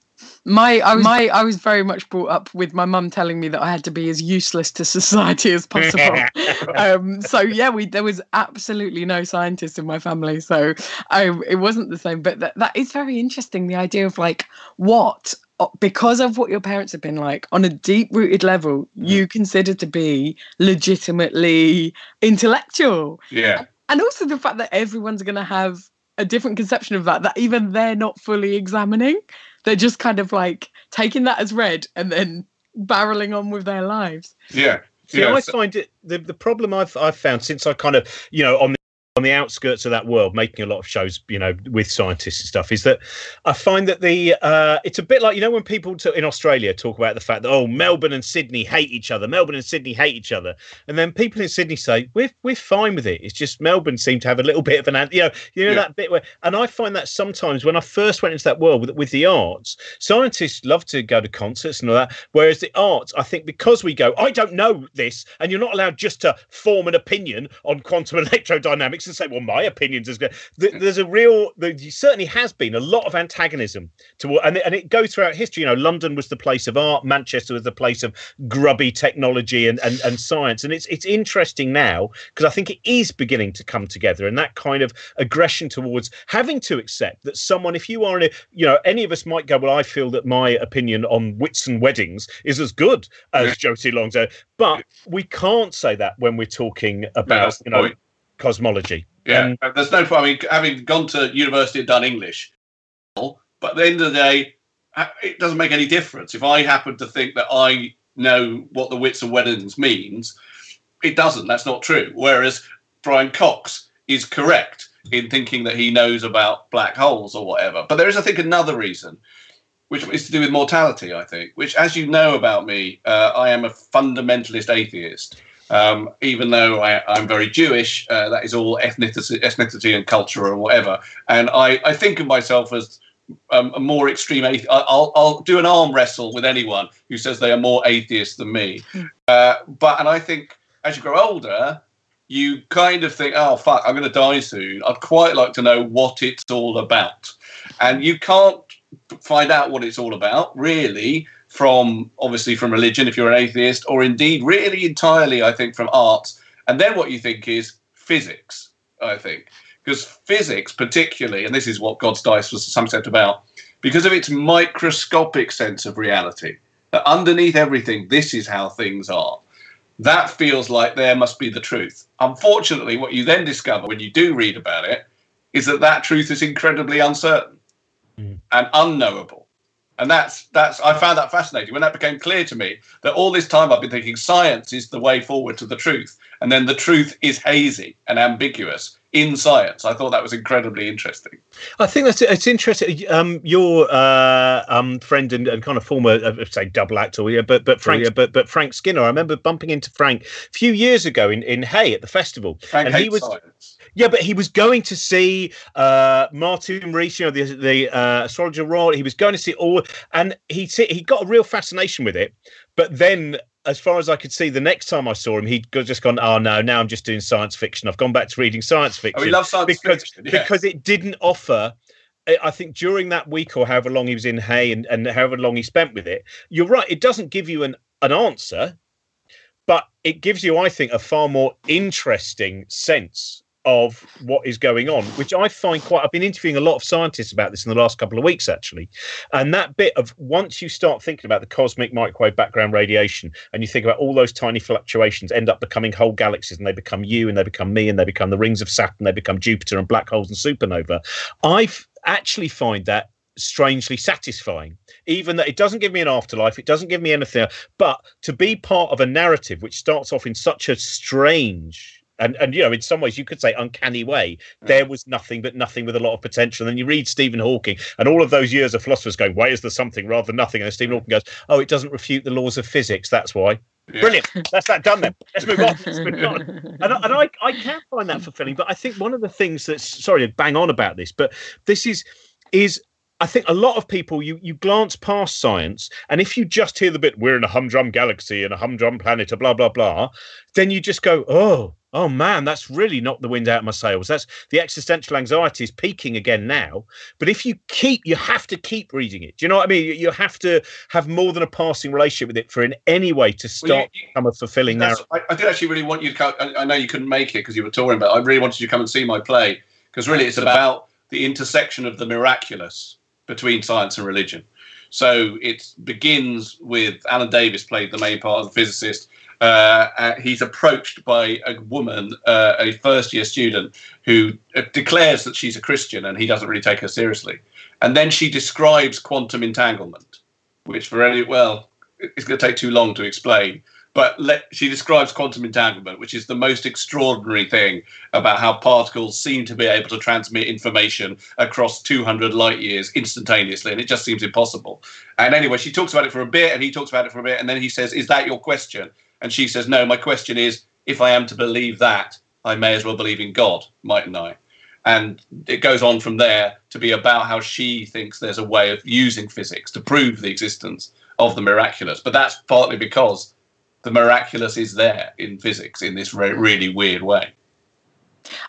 my I was my I was very much brought up with my mum telling me that I had to be as useless to [LAUGHS] society as possible. [LAUGHS] um, so yeah, we there was absolutely no scientists in my family, so I, it wasn't the same. But that, that is very interesting. The idea of like what uh, because of what your parents have been like on a deep rooted level, mm. you consider to be legitimately intellectual. Yeah, and also the fact that everyone's going to have a different conception of that that even they're not fully examining they're just kind of like taking that as read and then barreling on with their lives. Yeah. See, yeah, I find it the, the problem I've I've found since I kind of you know on on the outskirts of that world, making a lot of shows, you know, with scientists and stuff, is that I find that the uh, it's a bit like you know when people to, in Australia talk about the fact that oh Melbourne and Sydney hate each other, Melbourne and Sydney hate each other, and then people in Sydney say we're we're fine with it. It's just Melbourne seem to have a little bit of an you know you know yeah. that bit where, and I find that sometimes when I first went into that world with with the arts, scientists love to go to concerts and all that, whereas the arts, I think because we go, I don't know this, and you're not allowed just to form an opinion on quantum [LAUGHS] electrodynamics and say, well, my opinion's is good. There's a real, there certainly has been a lot of antagonism to, and and it goes throughout history. You know, London was the place of art, Manchester was the place of grubby technology and and, and science, and it's it's interesting now because I think it is beginning to come together, and that kind of aggression towards having to accept that someone, if you are in a, you know, any of us might go, well, I feel that my opinion on Whitsun weddings is as good as. Josie Long's, uh, but we can't say that when we're talking about, yeah, you know. Point cosmology. Yeah, um, there's no. point. I mean, having gone to university and done English, but at the end of the day, it doesn't make any difference. If I happen to think that I know what the Whitsun weddings means, it doesn't. That's not true. Whereas Brian Cox is correct in thinking that he knows about black holes or whatever. But there is, I think, another reason, which is to do with mortality. I think, which, as you know about me, uh, I am a fundamentalist atheist. Um, even though I, am very Jewish, uh, that is all ethnicity, ethnicity and culture or whatever. And I, I think of myself as um, a more extreme atheist. I'll, I'll do an arm wrestle with anyone who says they are more atheist than me. Hmm. Uh, but and I think as you grow older, you kind of think, oh fuck, I'm going to die soon. I'd quite like to know what it's all about, and you can't find out what it's all about really from obviously from religion if you're an atheist, or indeed really entirely, I think, from art. And then what you think is physics, I think. Because physics, particularly, and this is what God's Dice was some set about, because of its microscopic sense of reality, that underneath everything, this is how things are. That feels like there must be the truth. Unfortunately, what you then discover when you do read about it is that that truth is incredibly uncertain mm. and unknowable and that's that's I found that fascinating when that became clear to me that all this time I've been thinking science is the way forward to the truth, and then the truth is hazy and ambiguous in science. I thought that was incredibly interesting. I think that's it's interesting. Um, your uh, um, friend and, and, kind of former, uh, say, double actor, yeah, but but Frank, yeah, but but Frank Skinner. I remember bumping into Frank a few years ago in in Hay at the festival, Frank and he was. Science Yeah, but he was going to see uh, Martin Rees, you know, the the uh, astrologer role. He was going to see all, and he he got a real fascination with it. But then, as far as I could see, the next time I saw him, he'd just gone, "Oh no, now I'm just doing science fiction. I've gone back to reading science fiction." Oh, he loves science because, fiction yeah. because it didn't offer. I think during that week or however long he was in Hay and, and however long he spent with it, you're right. It doesn't give you an an answer, but it gives you, I think, a far more interesting sense of what is going on, which I find quite. I've been interviewing a lot of scientists about this in the last couple of weeks, actually. And that bit of once you start thinking about the cosmic microwave background radiation and you think about all those tiny fluctuations end up becoming whole galaxies and they become you and they become me and they become the rings of Saturn, they become Jupiter and black holes and supernova. I actually find that strangely satisfying even that it doesn't give me an afterlife it doesn't give me anything but to be part of a narrative which starts off in such a strange and and you know in some ways you could say uncanny way hmm. there was nothing but nothing with a lot of potential. And then you read stephen hawking and all of those years of philosophers going why is there something rather than nothing? And stephen hawking goes oh it doesn't refute the laws of physics that's why. Yeah. brilliant. That's that done then. Let's move on. Let's move on. [LAUGHS] And, I- and I, I can find that fulfilling but i think one of the things that's sorry to bang on about this but this is is I think a lot of people you you glance past science, and if you just hear the bit "we're in a humdrum galaxy and a humdrum planet," or blah blah blah, then you just go, "Oh, oh man, that's really knocked the wind out of my sails." That's the existential anxiety is peaking again now. But if you keep, you have to keep reading it. Do you know what I mean? You- have to have more than a passing relationship with it for in any way to Well, start you- you- become a fulfilling narrative. I, I did actually really want you to come. I, I know you couldn't make it because you were touring, but I really wanted you to come and see my play because really it's about the intersection of the miraculous between science and religion. So it begins with Alan Davies played the main part of the physicist. Uh, uh, he's approached by a woman, uh, a first year student, who uh, declares that she's a Christian and he doesn't really take her seriously. And then she describes quantum entanglement, which for any, well, it's going to take too long to explain. But let, she describes quantum entanglement, which is the most extraordinary thing about how particles seem to be able to transmit information across 200 light years instantaneously. And it just seems impossible. And anyway, she talks about it for a bit and he talks about it for a bit. And then he says, Is that your question? And she says, No, my question is if I am to believe that, I may as well believe in God, mightn't I? And it goes on from there to be about how she thinks there's a way of using physics to prove the existence of the miraculous. But that's partly because the miraculous is there in physics in this re- really weird way.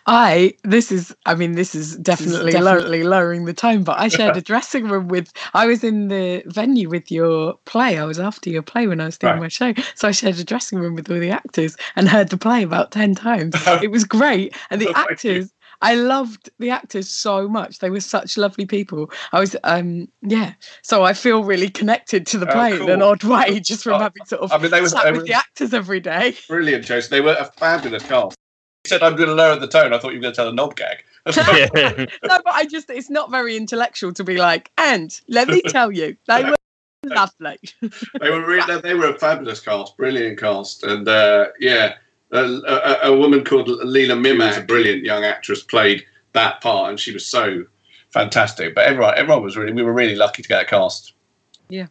I this is I mean this is definitely definitely lowering the tone, but I shared a dressing room with I was in the venue with your play. I was after your play when I was doing Right. my show. So I shared a dressing room with all the actors and heard the play about 10 times. [LAUGHS] it was great. And the Oh, actors I loved the actors so much. They were such lovely people. I was um yeah. So I feel really connected to the Oh, play in an odd way, just from Oh, having sort of I mean, they were, sat they with were the actors every day. brilliant, Joseph. They were a fabulous cast. You said I'm going to lower the tone. I thought you were going to tell a nod gag. [LAUGHS] [LAUGHS] Yeah. no, but I just it's not very intellectual to be like, and let me tell you, they [LAUGHS] were lovely. they were really, they were a fabulous cast, brilliant cast, and uh, yeah, a, a, a woman called Leila Mimmack, a brilliant young actress, played that part, and she was so fantastic. But everyone, everyone was really, we were really lucky to get a cast. Yeah.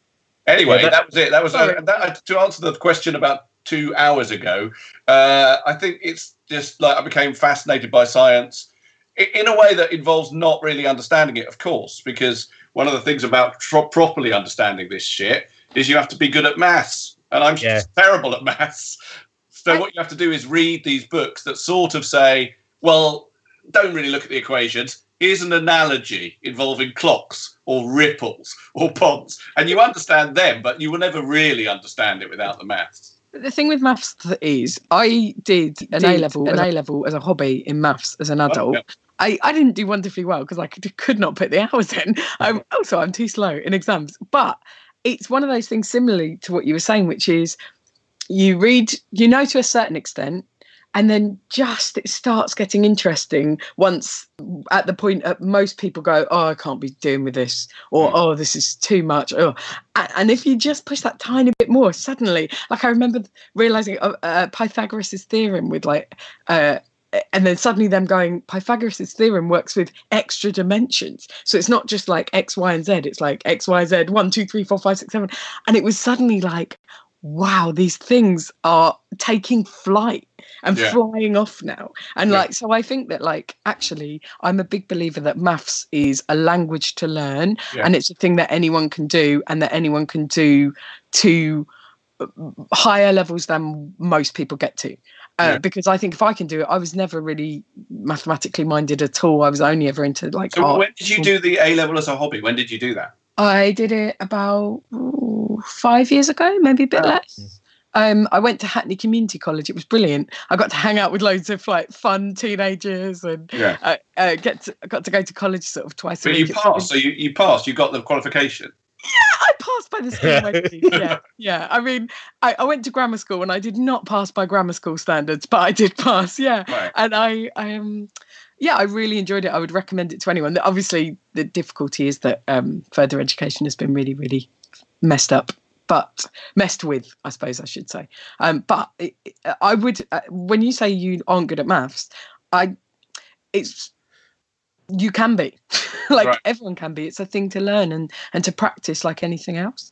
Anyway, Yeah, that, that- was it. That was uh, that, to answer the question about two hours ago. Uh, I think it's just like I became fascinated by science in a way that involves not really understanding it, of course, because one of the things about tro- properly understanding this shit is you have to be good at maths, and I'm Yeah. [LAUGHS] terrible at maths. So I- what you have to do is read these books that sort of say, well, don't really look at the equations. Here's an analogy involving clocks or ripples or ponds, and you understand them, but you will never really understand it without the maths. But the thing with maths is, I did an A level, an A level as a hobby in maths as an adult. yeah. I, I didn't do wonderfully well because I could, could not put the hours in. [LAUGHS] Um, also, I'm too slow in exams. But it's one of those things similarly to what you were saying, which is you read, you know, to a certain extent, and then just it starts getting interesting once at the point that most people go, oh, I can't be doing with this, or Mm. oh, this is too much. Oh, and if you just push that tiny bit more, suddenly, like I remember realizing uh, uh, Pythagoras' theorem with like. Uh, and then suddenly them going pythagoras' theorem works with extra dimensions so it's not just like x y and z it's like x y z one two three four five six seven and it was suddenly like wow, these things are taking flight and Yeah. flying off now. And Yeah. like, so I think that like actually, I'm a big believer that maths is a language to learn, Yeah. and it's a thing that anyone can do, and that anyone can do to uh, higher levels than most people get to. Uh, Yeah. Because I think if I can do it, I was never really mathematically minded at all. I was only ever into like So art. when did you do the A level as a hobby? When did you do that? I did it about five years ago, maybe a bit Ah. less. Um, I went to Hackney Community College. It was brilliant. I got to hang out with loads of like fun teenagers and Yeah. uh, uh, get to, I got to go to college sort of twice a But week. you passed, so you, you passed. You got the qualification. Yeah, I passed by the of. [LAUGHS] Yeah, yeah. I mean, I, I went to grammar school and I did not pass by grammar school standards, but I did pass. Yeah, Right. and I, I um, yeah, I really enjoyed it. I would recommend it to anyone. Obviously, the difficulty is that um, further education has been really, really messed up, but messed with, I suppose I should say. Um, but it, it- I would, uh, when you say you aren't good at maths, I, it's you can be [LAUGHS] like Right. everyone can be it's a thing to learn and and to practice like anything else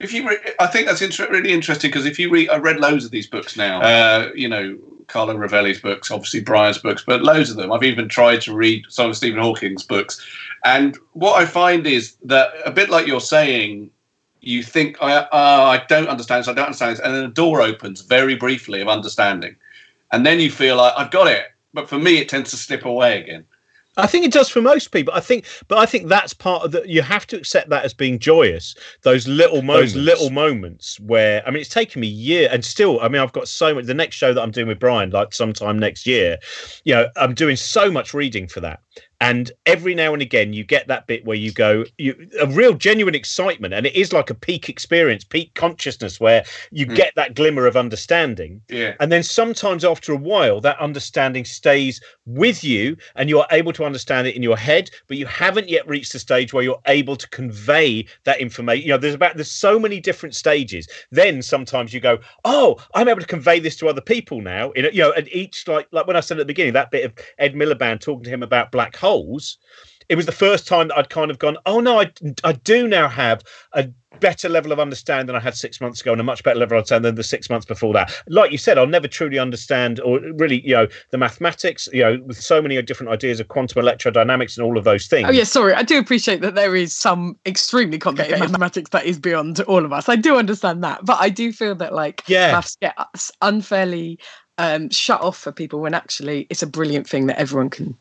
If you, re- I think that's inter- really interesting because if you read, I read loads of these books now. Uh, you know, Carlo Rovelli's books, obviously Brian's books, but loads of them. I've even tried to read some of Stephen Hawking's books, and what I find is that a bit like you're saying, you think I, uh, I don't understand this, I don't understand this, and then a door opens very briefly of understanding, and then you feel like I've got it. But for me, it tends to slip away again. I think it does for most people. I think, but I think that's part of the. You have to accept that as being joyous. Those little moments, those little moments where I mean, it's taken me a year, and still, I mean, I've got so much. The next show that I'm doing with Brian, like sometime next year, you know, I'm doing so much reading for that. And every now and again, you get that bit where you go, you a real genuine excitement, and it is like a peak experience, peak consciousness, where you Mm. get that glimmer of understanding. Yeah. And then sometimes after a while, that understanding stays with you and you're able to understand it in your head, but you haven't yet reached the stage where you're able to convey that information. You know, there's about there's so many different stages. Then sometimes you go, Oh, I'm able to convey this to other people now. You know, and each like like when I said at the beginning, that bit of Ed Miliband talking to him about black holes. It was the first time that I'd kind of gone, oh no, I, I do now have a better level of understanding than I had six months ago, and a much better level of understanding than the six months before that. Like you said, I'll never truly understand, or really, you know, the mathematics, you know, with so many different ideas of quantum electrodynamics and all of those things. oh yeah sorry i do appreciate that there is some extremely complicated [LAUGHS] mathematics that is beyond all of us i do understand that but i do feel that like Yeah. maths get us unfairly um shut off for people when actually it's a brilliant thing that everyone can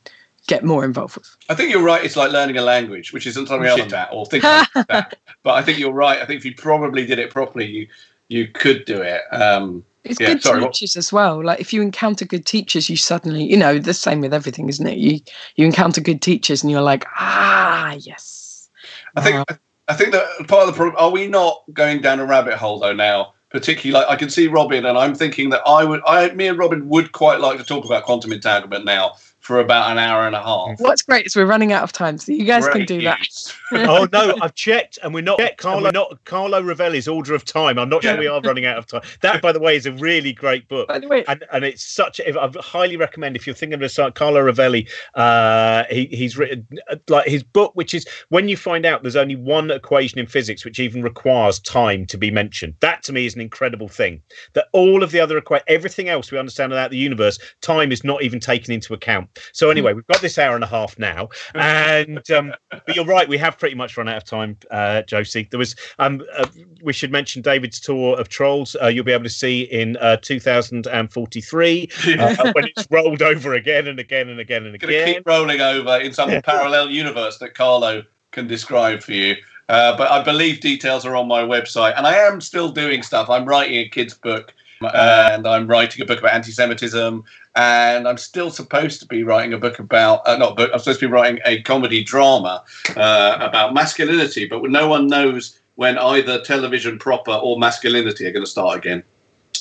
get more involved with I think you're right. It's like learning a language, which isn't something else that or thinking about that. [LAUGHS] But I think you're right. I think if you probably did it properly, you you could do it. Um, It's Yeah, good sorry, what- teachers as well. Like if you encounter good teachers, you suddenly, you know, the same with everything, isn't it? You you encounter good teachers, and you're like, ah, yes. I think I think that part of the problem are we not going down a rabbit hole though now? Particularly, like I can see Robin, and I'm thinking that I would, I, me and Robin would quite like to talk about quantum entanglement now for about an hour and a half. What's great is we're running out of time, so you guys can Great do that. [LAUGHS] oh no, I've checked, and we're not Carlo, not Carlo Rovelli's Order of Time. I'm not sure we are running out of time. That, by the way, is a really great book. By the way, and and it's such a, I highly recommend if you're thinking of a Carlo Rovelli uh he, he's written uh, like his book which is when you find out there's only one equation in physics which even requires time to be mentioned that to me is an incredible thing that all of the other equa- everything else we understand about the universe time is not even taken into account so anyway we've got this hour and a half now and um but you're right we have pretty much run out of time uh josie there was um uh, we should mention david's tour of trolls uh, you'll be able to see in uh 2043 uh, when it's rolled over again and again and again and again. keep rolling over in some parallel universe that Carlo can describe for you. Uh, but I believe details are on my website, and I am still doing stuff. I'm writing a kids' book, and I'm writing a book about anti-Semitism, and I'm still supposed to be writing a book about uh, not book. I'm supposed to be writing a comedy drama uh, about masculinity, but no one knows when either television proper or masculinity are going to start again.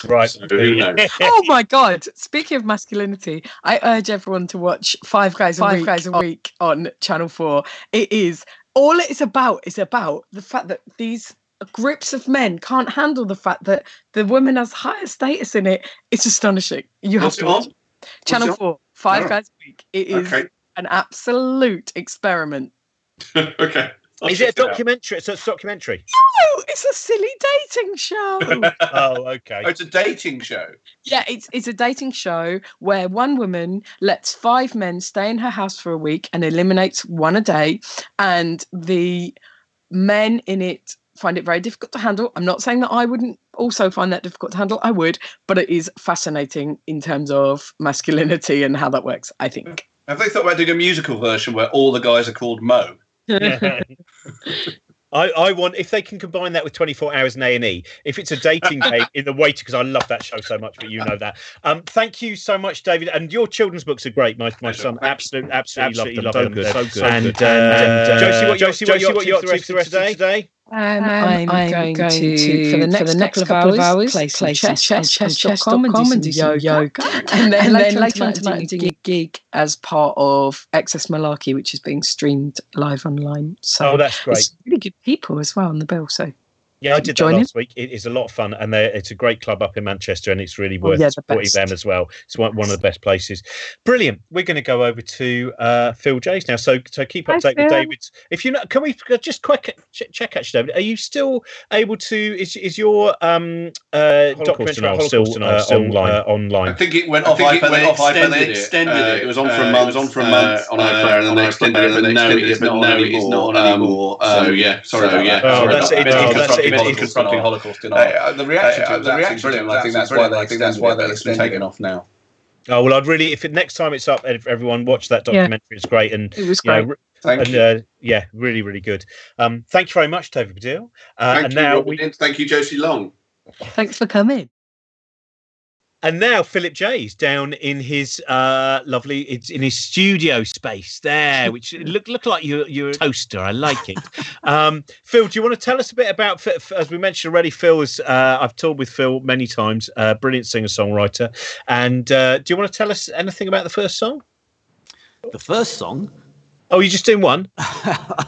Right. So who knows? [LAUGHS] oh my god! Speaking of masculinity, I urge everyone to watch Five Guys a Five Week, Guys a Week on Channel Four. It is all it is about is about the fact that these groups of men can't handle the fact that the woman has higher status in it. It's astonishing. You have What's it to watch on? Channel it on? Four, Five Oh. Guys a Week. It is Okay. an absolute experiment. [LAUGHS] okay. I'll Is it a check out. documentary? So it's a documentary. No, it's a silly dating show. [LAUGHS] oh, okay. Oh, it's a dating show. yeah, it's it's a dating show where one woman lets five men stay in her house for a week and eliminates one a day, and the men in it find it very difficult to handle. I'm not saying that I wouldn't also find that difficult to handle. I would, but it is fascinating in terms of masculinity and how that works. I think. Have they thought about doing a musical version where all the guys are called Mo? Yeah. [LAUGHS] I, I want if they can combine that with 24 hours in A and E. If it's a dating game [LAUGHS] in the waiter, because I love that show so much, but you know that. Um, thank you so much, David. And your children's books are great. My my son absolutely absolutely, absolutely loved them. So good, so good. And, uh, and uh, Josie, what, Josie, what, Josie, what you up to for the rest of today? Um, I'm, I'm, going, going to, for the next, for the next couple, of hours, play some chess, chess, chess, chess.com and, and do some yoga. [LAUGHS] and then, and then later on tonight, I'm doing a gig as part of XS Malarkey, which is being streamed live online. So oh, that's great. It's really good people as well on the bill. So yeah, I did that last week. It is a lot of fun, and it's a great club up in Manchester, and it's really worth oh, yeah, supporting the them as well. It's one, one of the best places. Brilliant. We're going to go over to uh, Phil Jeays now. So, so keep up to date with David's. If you know, can we just quick check actually, David? Are you still able to? Is is your um uh documentary still, uh, online? Uh, online? I think it went off iPad. It went off iPad. They extended it. it. It was on for a month. It was on for a month on iPlayer, and then they extended it. But now it is not anymore. So yeah, sorry. Yeah, sorry confronting, confronting Holocaust denial. Uh, the reaction, uh, the reaction brilliant. I think that's why they, I think that's why it's been taken off now. Oh well, I'd really if it, next time it's up, everyone watch that documentary, yeah. it's great and it was great. You know, Thank and, you. Uh, yeah, really, really good. Um, thank you very much, David Baddiel. Uh, thank and you, now we... thank you, Josie Long. Thanks for coming. And now Philip Jeays down in his uh, lovely, it's in his studio space there, which [LAUGHS] look look like you're, you're a toaster. I like it. um, Phil, do you want to tell us a bit about, as we mentioned already, Phil is, uh, I've toured with Phil many times, uh, brilliant singer songwriter. And uh, do you want to tell us anything about the first song? The first song? Oh, you're just doing one? [LAUGHS]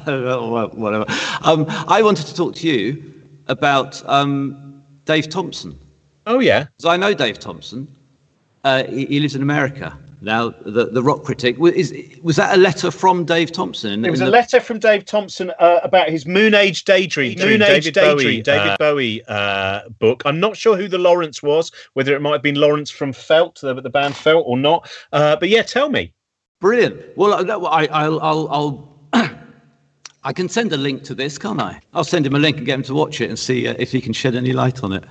Whatever. Um, I wanted to talk to you about um, Dave Thompson. Oh yeah. So I know Dave Thompson. Uh, he, he, lives in America now. The the rock critic was was that a letter from Dave Thompson? it was a the... letter from Dave Thompson uh, about his Moon Age Daydream, Moon Age David Daydream, Bowie, David uh, Bowie uh, book. I'm not sure who the Lawrence was, whether it might have been Lawrence from Felt, the, the band Felt, or not. Uh, but yeah, tell me. Brilliant. Well, I, I'll, I'll, I'll [CLEARS THROAT] I can send a link to this, can't I? I'll send him a link and get him to watch it and see uh, if he can shed any light on it.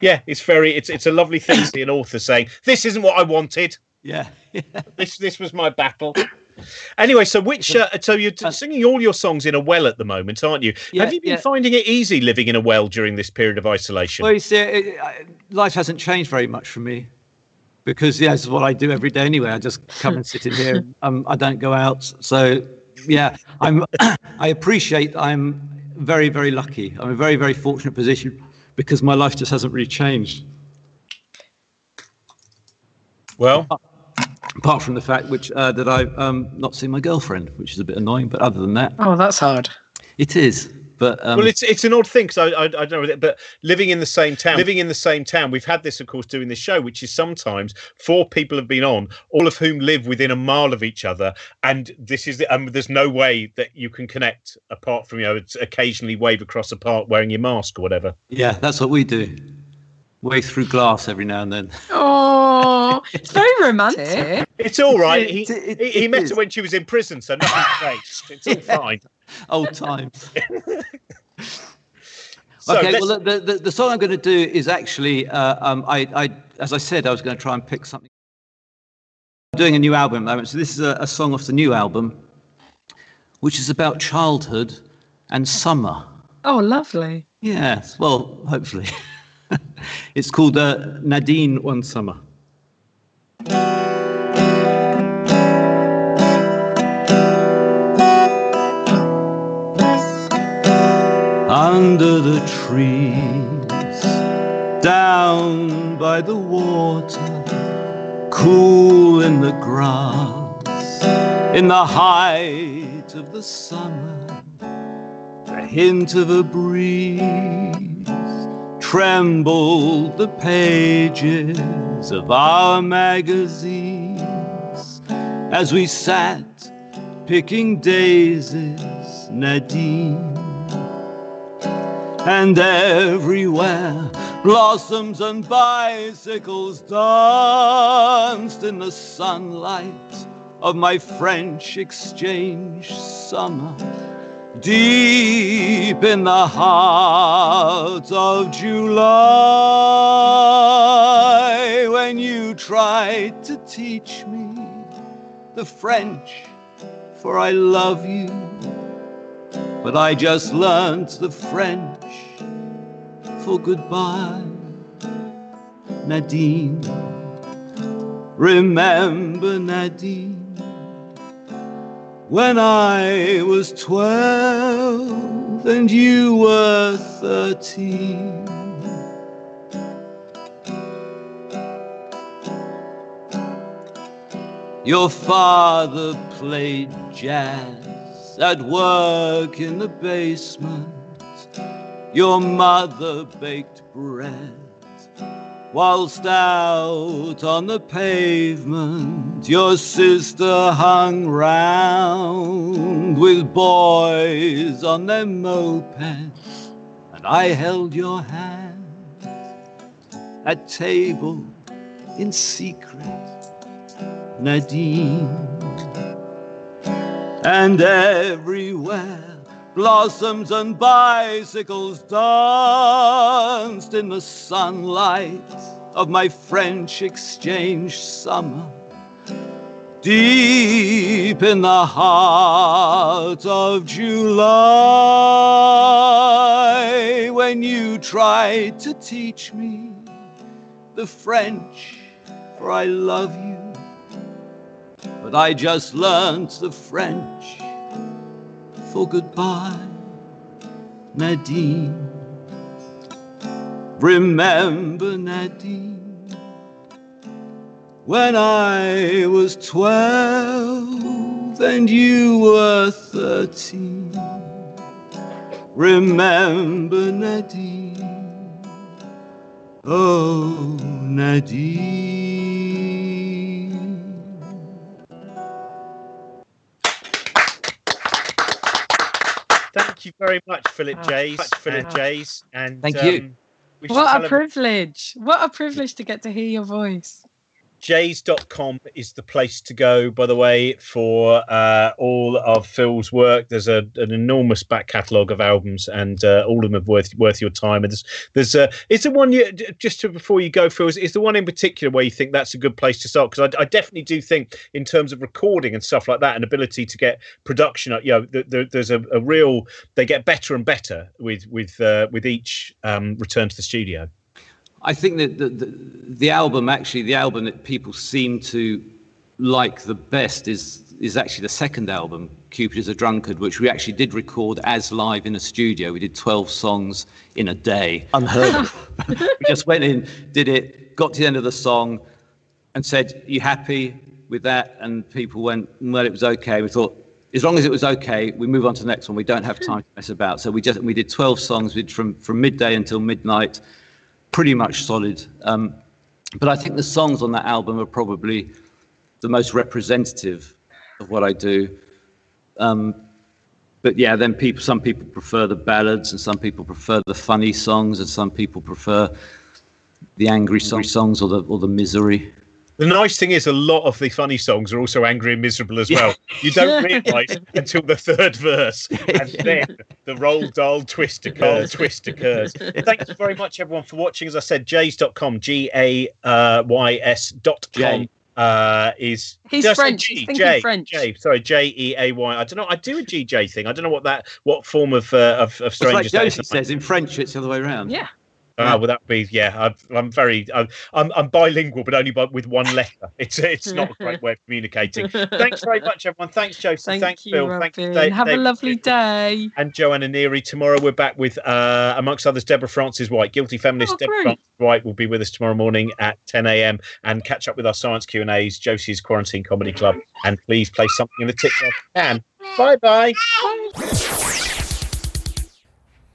Yeah, it's very it's it's a lovely thing to see an author saying, This isn't what I wanted. Yeah. [LAUGHS] this this was my battle. Anyway, so which uh, so you're uh, singing all your songs in a well at the moment, aren't you? Yeah, Have you been yeah. finding it easy living in a well during this period of isolation? Well, you see, it, it, life hasn't changed very much for me because yeah, it's what I do every day anyway. I just come and sit in here. Um, I don't go out, so yeah, I'm. [COUGHS] I appreciate. I'm very very lucky. I'm in a very very fortunate position because my life just hasn't really changed. Well, apart from the fact which uh, that I've um, not seen my girlfriend, which is a bit annoying. But other than that, oh, that's hard. It is. But um, well, it's it's an odd thing because I, I, I don't know, but living in the same town, living in the same town, we've had this, of course, doing this show, which is sometimes four people have been on, all of whom live within a mile of each other, and this is the, um, there's no way that you can connect apart from you know occasionally wave across a park wearing your mask or whatever. Yeah, that's what we do. Wave through glass every now and then. Oh, [LAUGHS] it's very romantic. It's all right. He, it, it, he, he met her when she was in prison, so nothing's changed. It's all [LAUGHS] fine. [LAUGHS] Old times. [LAUGHS] so okay, well, the, the, the, song I'm going to do is actually, uh, um, I, I, as I said, I was going to try and pick something. I'm doing a new album at the moment, so this is a, a song off the new album, which is about childhood and summer. Oh, lovely. Yes, well, hopefully. [LAUGHS] it's called uh, Nadine One Summer. Under the trees, down by the water, cool in the grass, in the height of the summer, the hint of a breeze trembled the pages of our magazines as we sat picking daisies, Nadine and everywhere blossoms and bicycles danced in the sunlight of my French exchange summer. Deep in the heart of July, when you tried to teach me the French, for I love you, but I just learned the French for goodbye. Nadine, remember Nadine when I was twelve and you were thirteen. Your father played jazz at work in the basement. Your mother baked bread. Whilst out on the pavement your sister hung round with boys on their mopeds, and I held your hand at table in secret, Nadine, and everywhere blossoms and bicycles danced in the sunlight of my French exchange summer. Deep in the heart of July, when you tried to teach me the French, for I love you, but I just learned the French for goodbye, Nadine. Remember, Nadine, when I was twelve and you were thirteen. Remember, Nadine, oh, Nadine. Thank you very much, Philip Oh, Jeays. Philip wow. Jeays, and Thank you. um, we What tell a them- privilege. What a privilege to get to hear your voice. Jeays.com is the place to go, by the way, for uh, all of Phil's work. There's a, an enormous back catalogue of albums, and uh, all of them are worth worth your time. And there's, there's uh, the one you just to, before you go, Phil, is, is the one in particular where you think that's a good place to start? Because I, I definitely do think, in terms of recording and stuff like that, and ability to get production, you know, th- there, there's a, a real they get better and better with with uh, with each um, return to the studio. I think that the, the, the album, actually, the album that people seem to like the best is is actually the second album, Cupid is a Drunkard, which we actually did record as live in a studio. We did 12 songs in a day. Unheard of. [LAUGHS] we just went in, did it, got to the end of the song, and said, You happy with that? And people went, Well, it was okay. We thought, as long as it was okay, we move on to the next one. We don't have time to mess about. So we just we did 12 songs we did from from midday until midnight, pretty much solid. Um, but I think the songs on that album are probably the most representative of what I do. Um, but yeah, then people, some people prefer the ballads, and some people prefer the funny songs, and some people prefer the angry song, songs or the or the misery. The nice thing is, a lot of the funny songs are also angry and miserable as well. You don't [LAUGHS] realise [LAUGHS] until the third verse, and [LAUGHS] then the roll doll twist occurs. twist occurs. Thank you very much, everyone, for watching. As I said, jeays.com, G A Y S dot com. J. Uh, is He's did I say French. G? He's thinking J, French. J, sorry, J E A Y. I don't know. I do a G J thing. I don't know what that, what form of uh, of, of It's like strangers that is. Josie says in French, it's the other way around. Yeah. Ah, well, that be yeah. I'm, I'm very I'm, I'm bilingual, but only by, with one letter. [LAUGHS] It's it's not a great way of communicating. Thanks very much, everyone. Thanks, Josie. Thank Thanks, you, Phil. Robin. Thanks, Dave, Have a lovely Smith day. And Joanna Neary. Tomorrow we're back with, uh, amongst others, Deborah Frances-White, guilty feminist. Oh, Deborah. Frances-White will be with us tomorrow morning at 10 a.m. and catch up with our science Q and A's. Josie's Quarantine Comedy Club, and please play something in the TikTok can. Bye bye.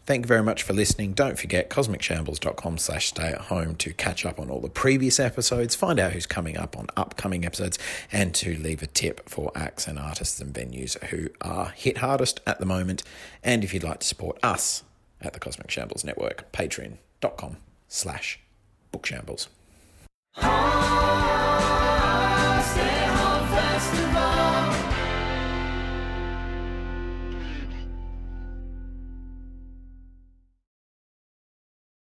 Thank you very much for listening. Don't forget cosmicshambles.com slash stay at home to catch up on all the previous episodes, find out who's coming up on upcoming episodes, and to leave a tip for acts and artists and venues who are hit hardest at the moment. And if you'd like to support us at the Cosmic Shambles Network, patreon.com slash bookshambles.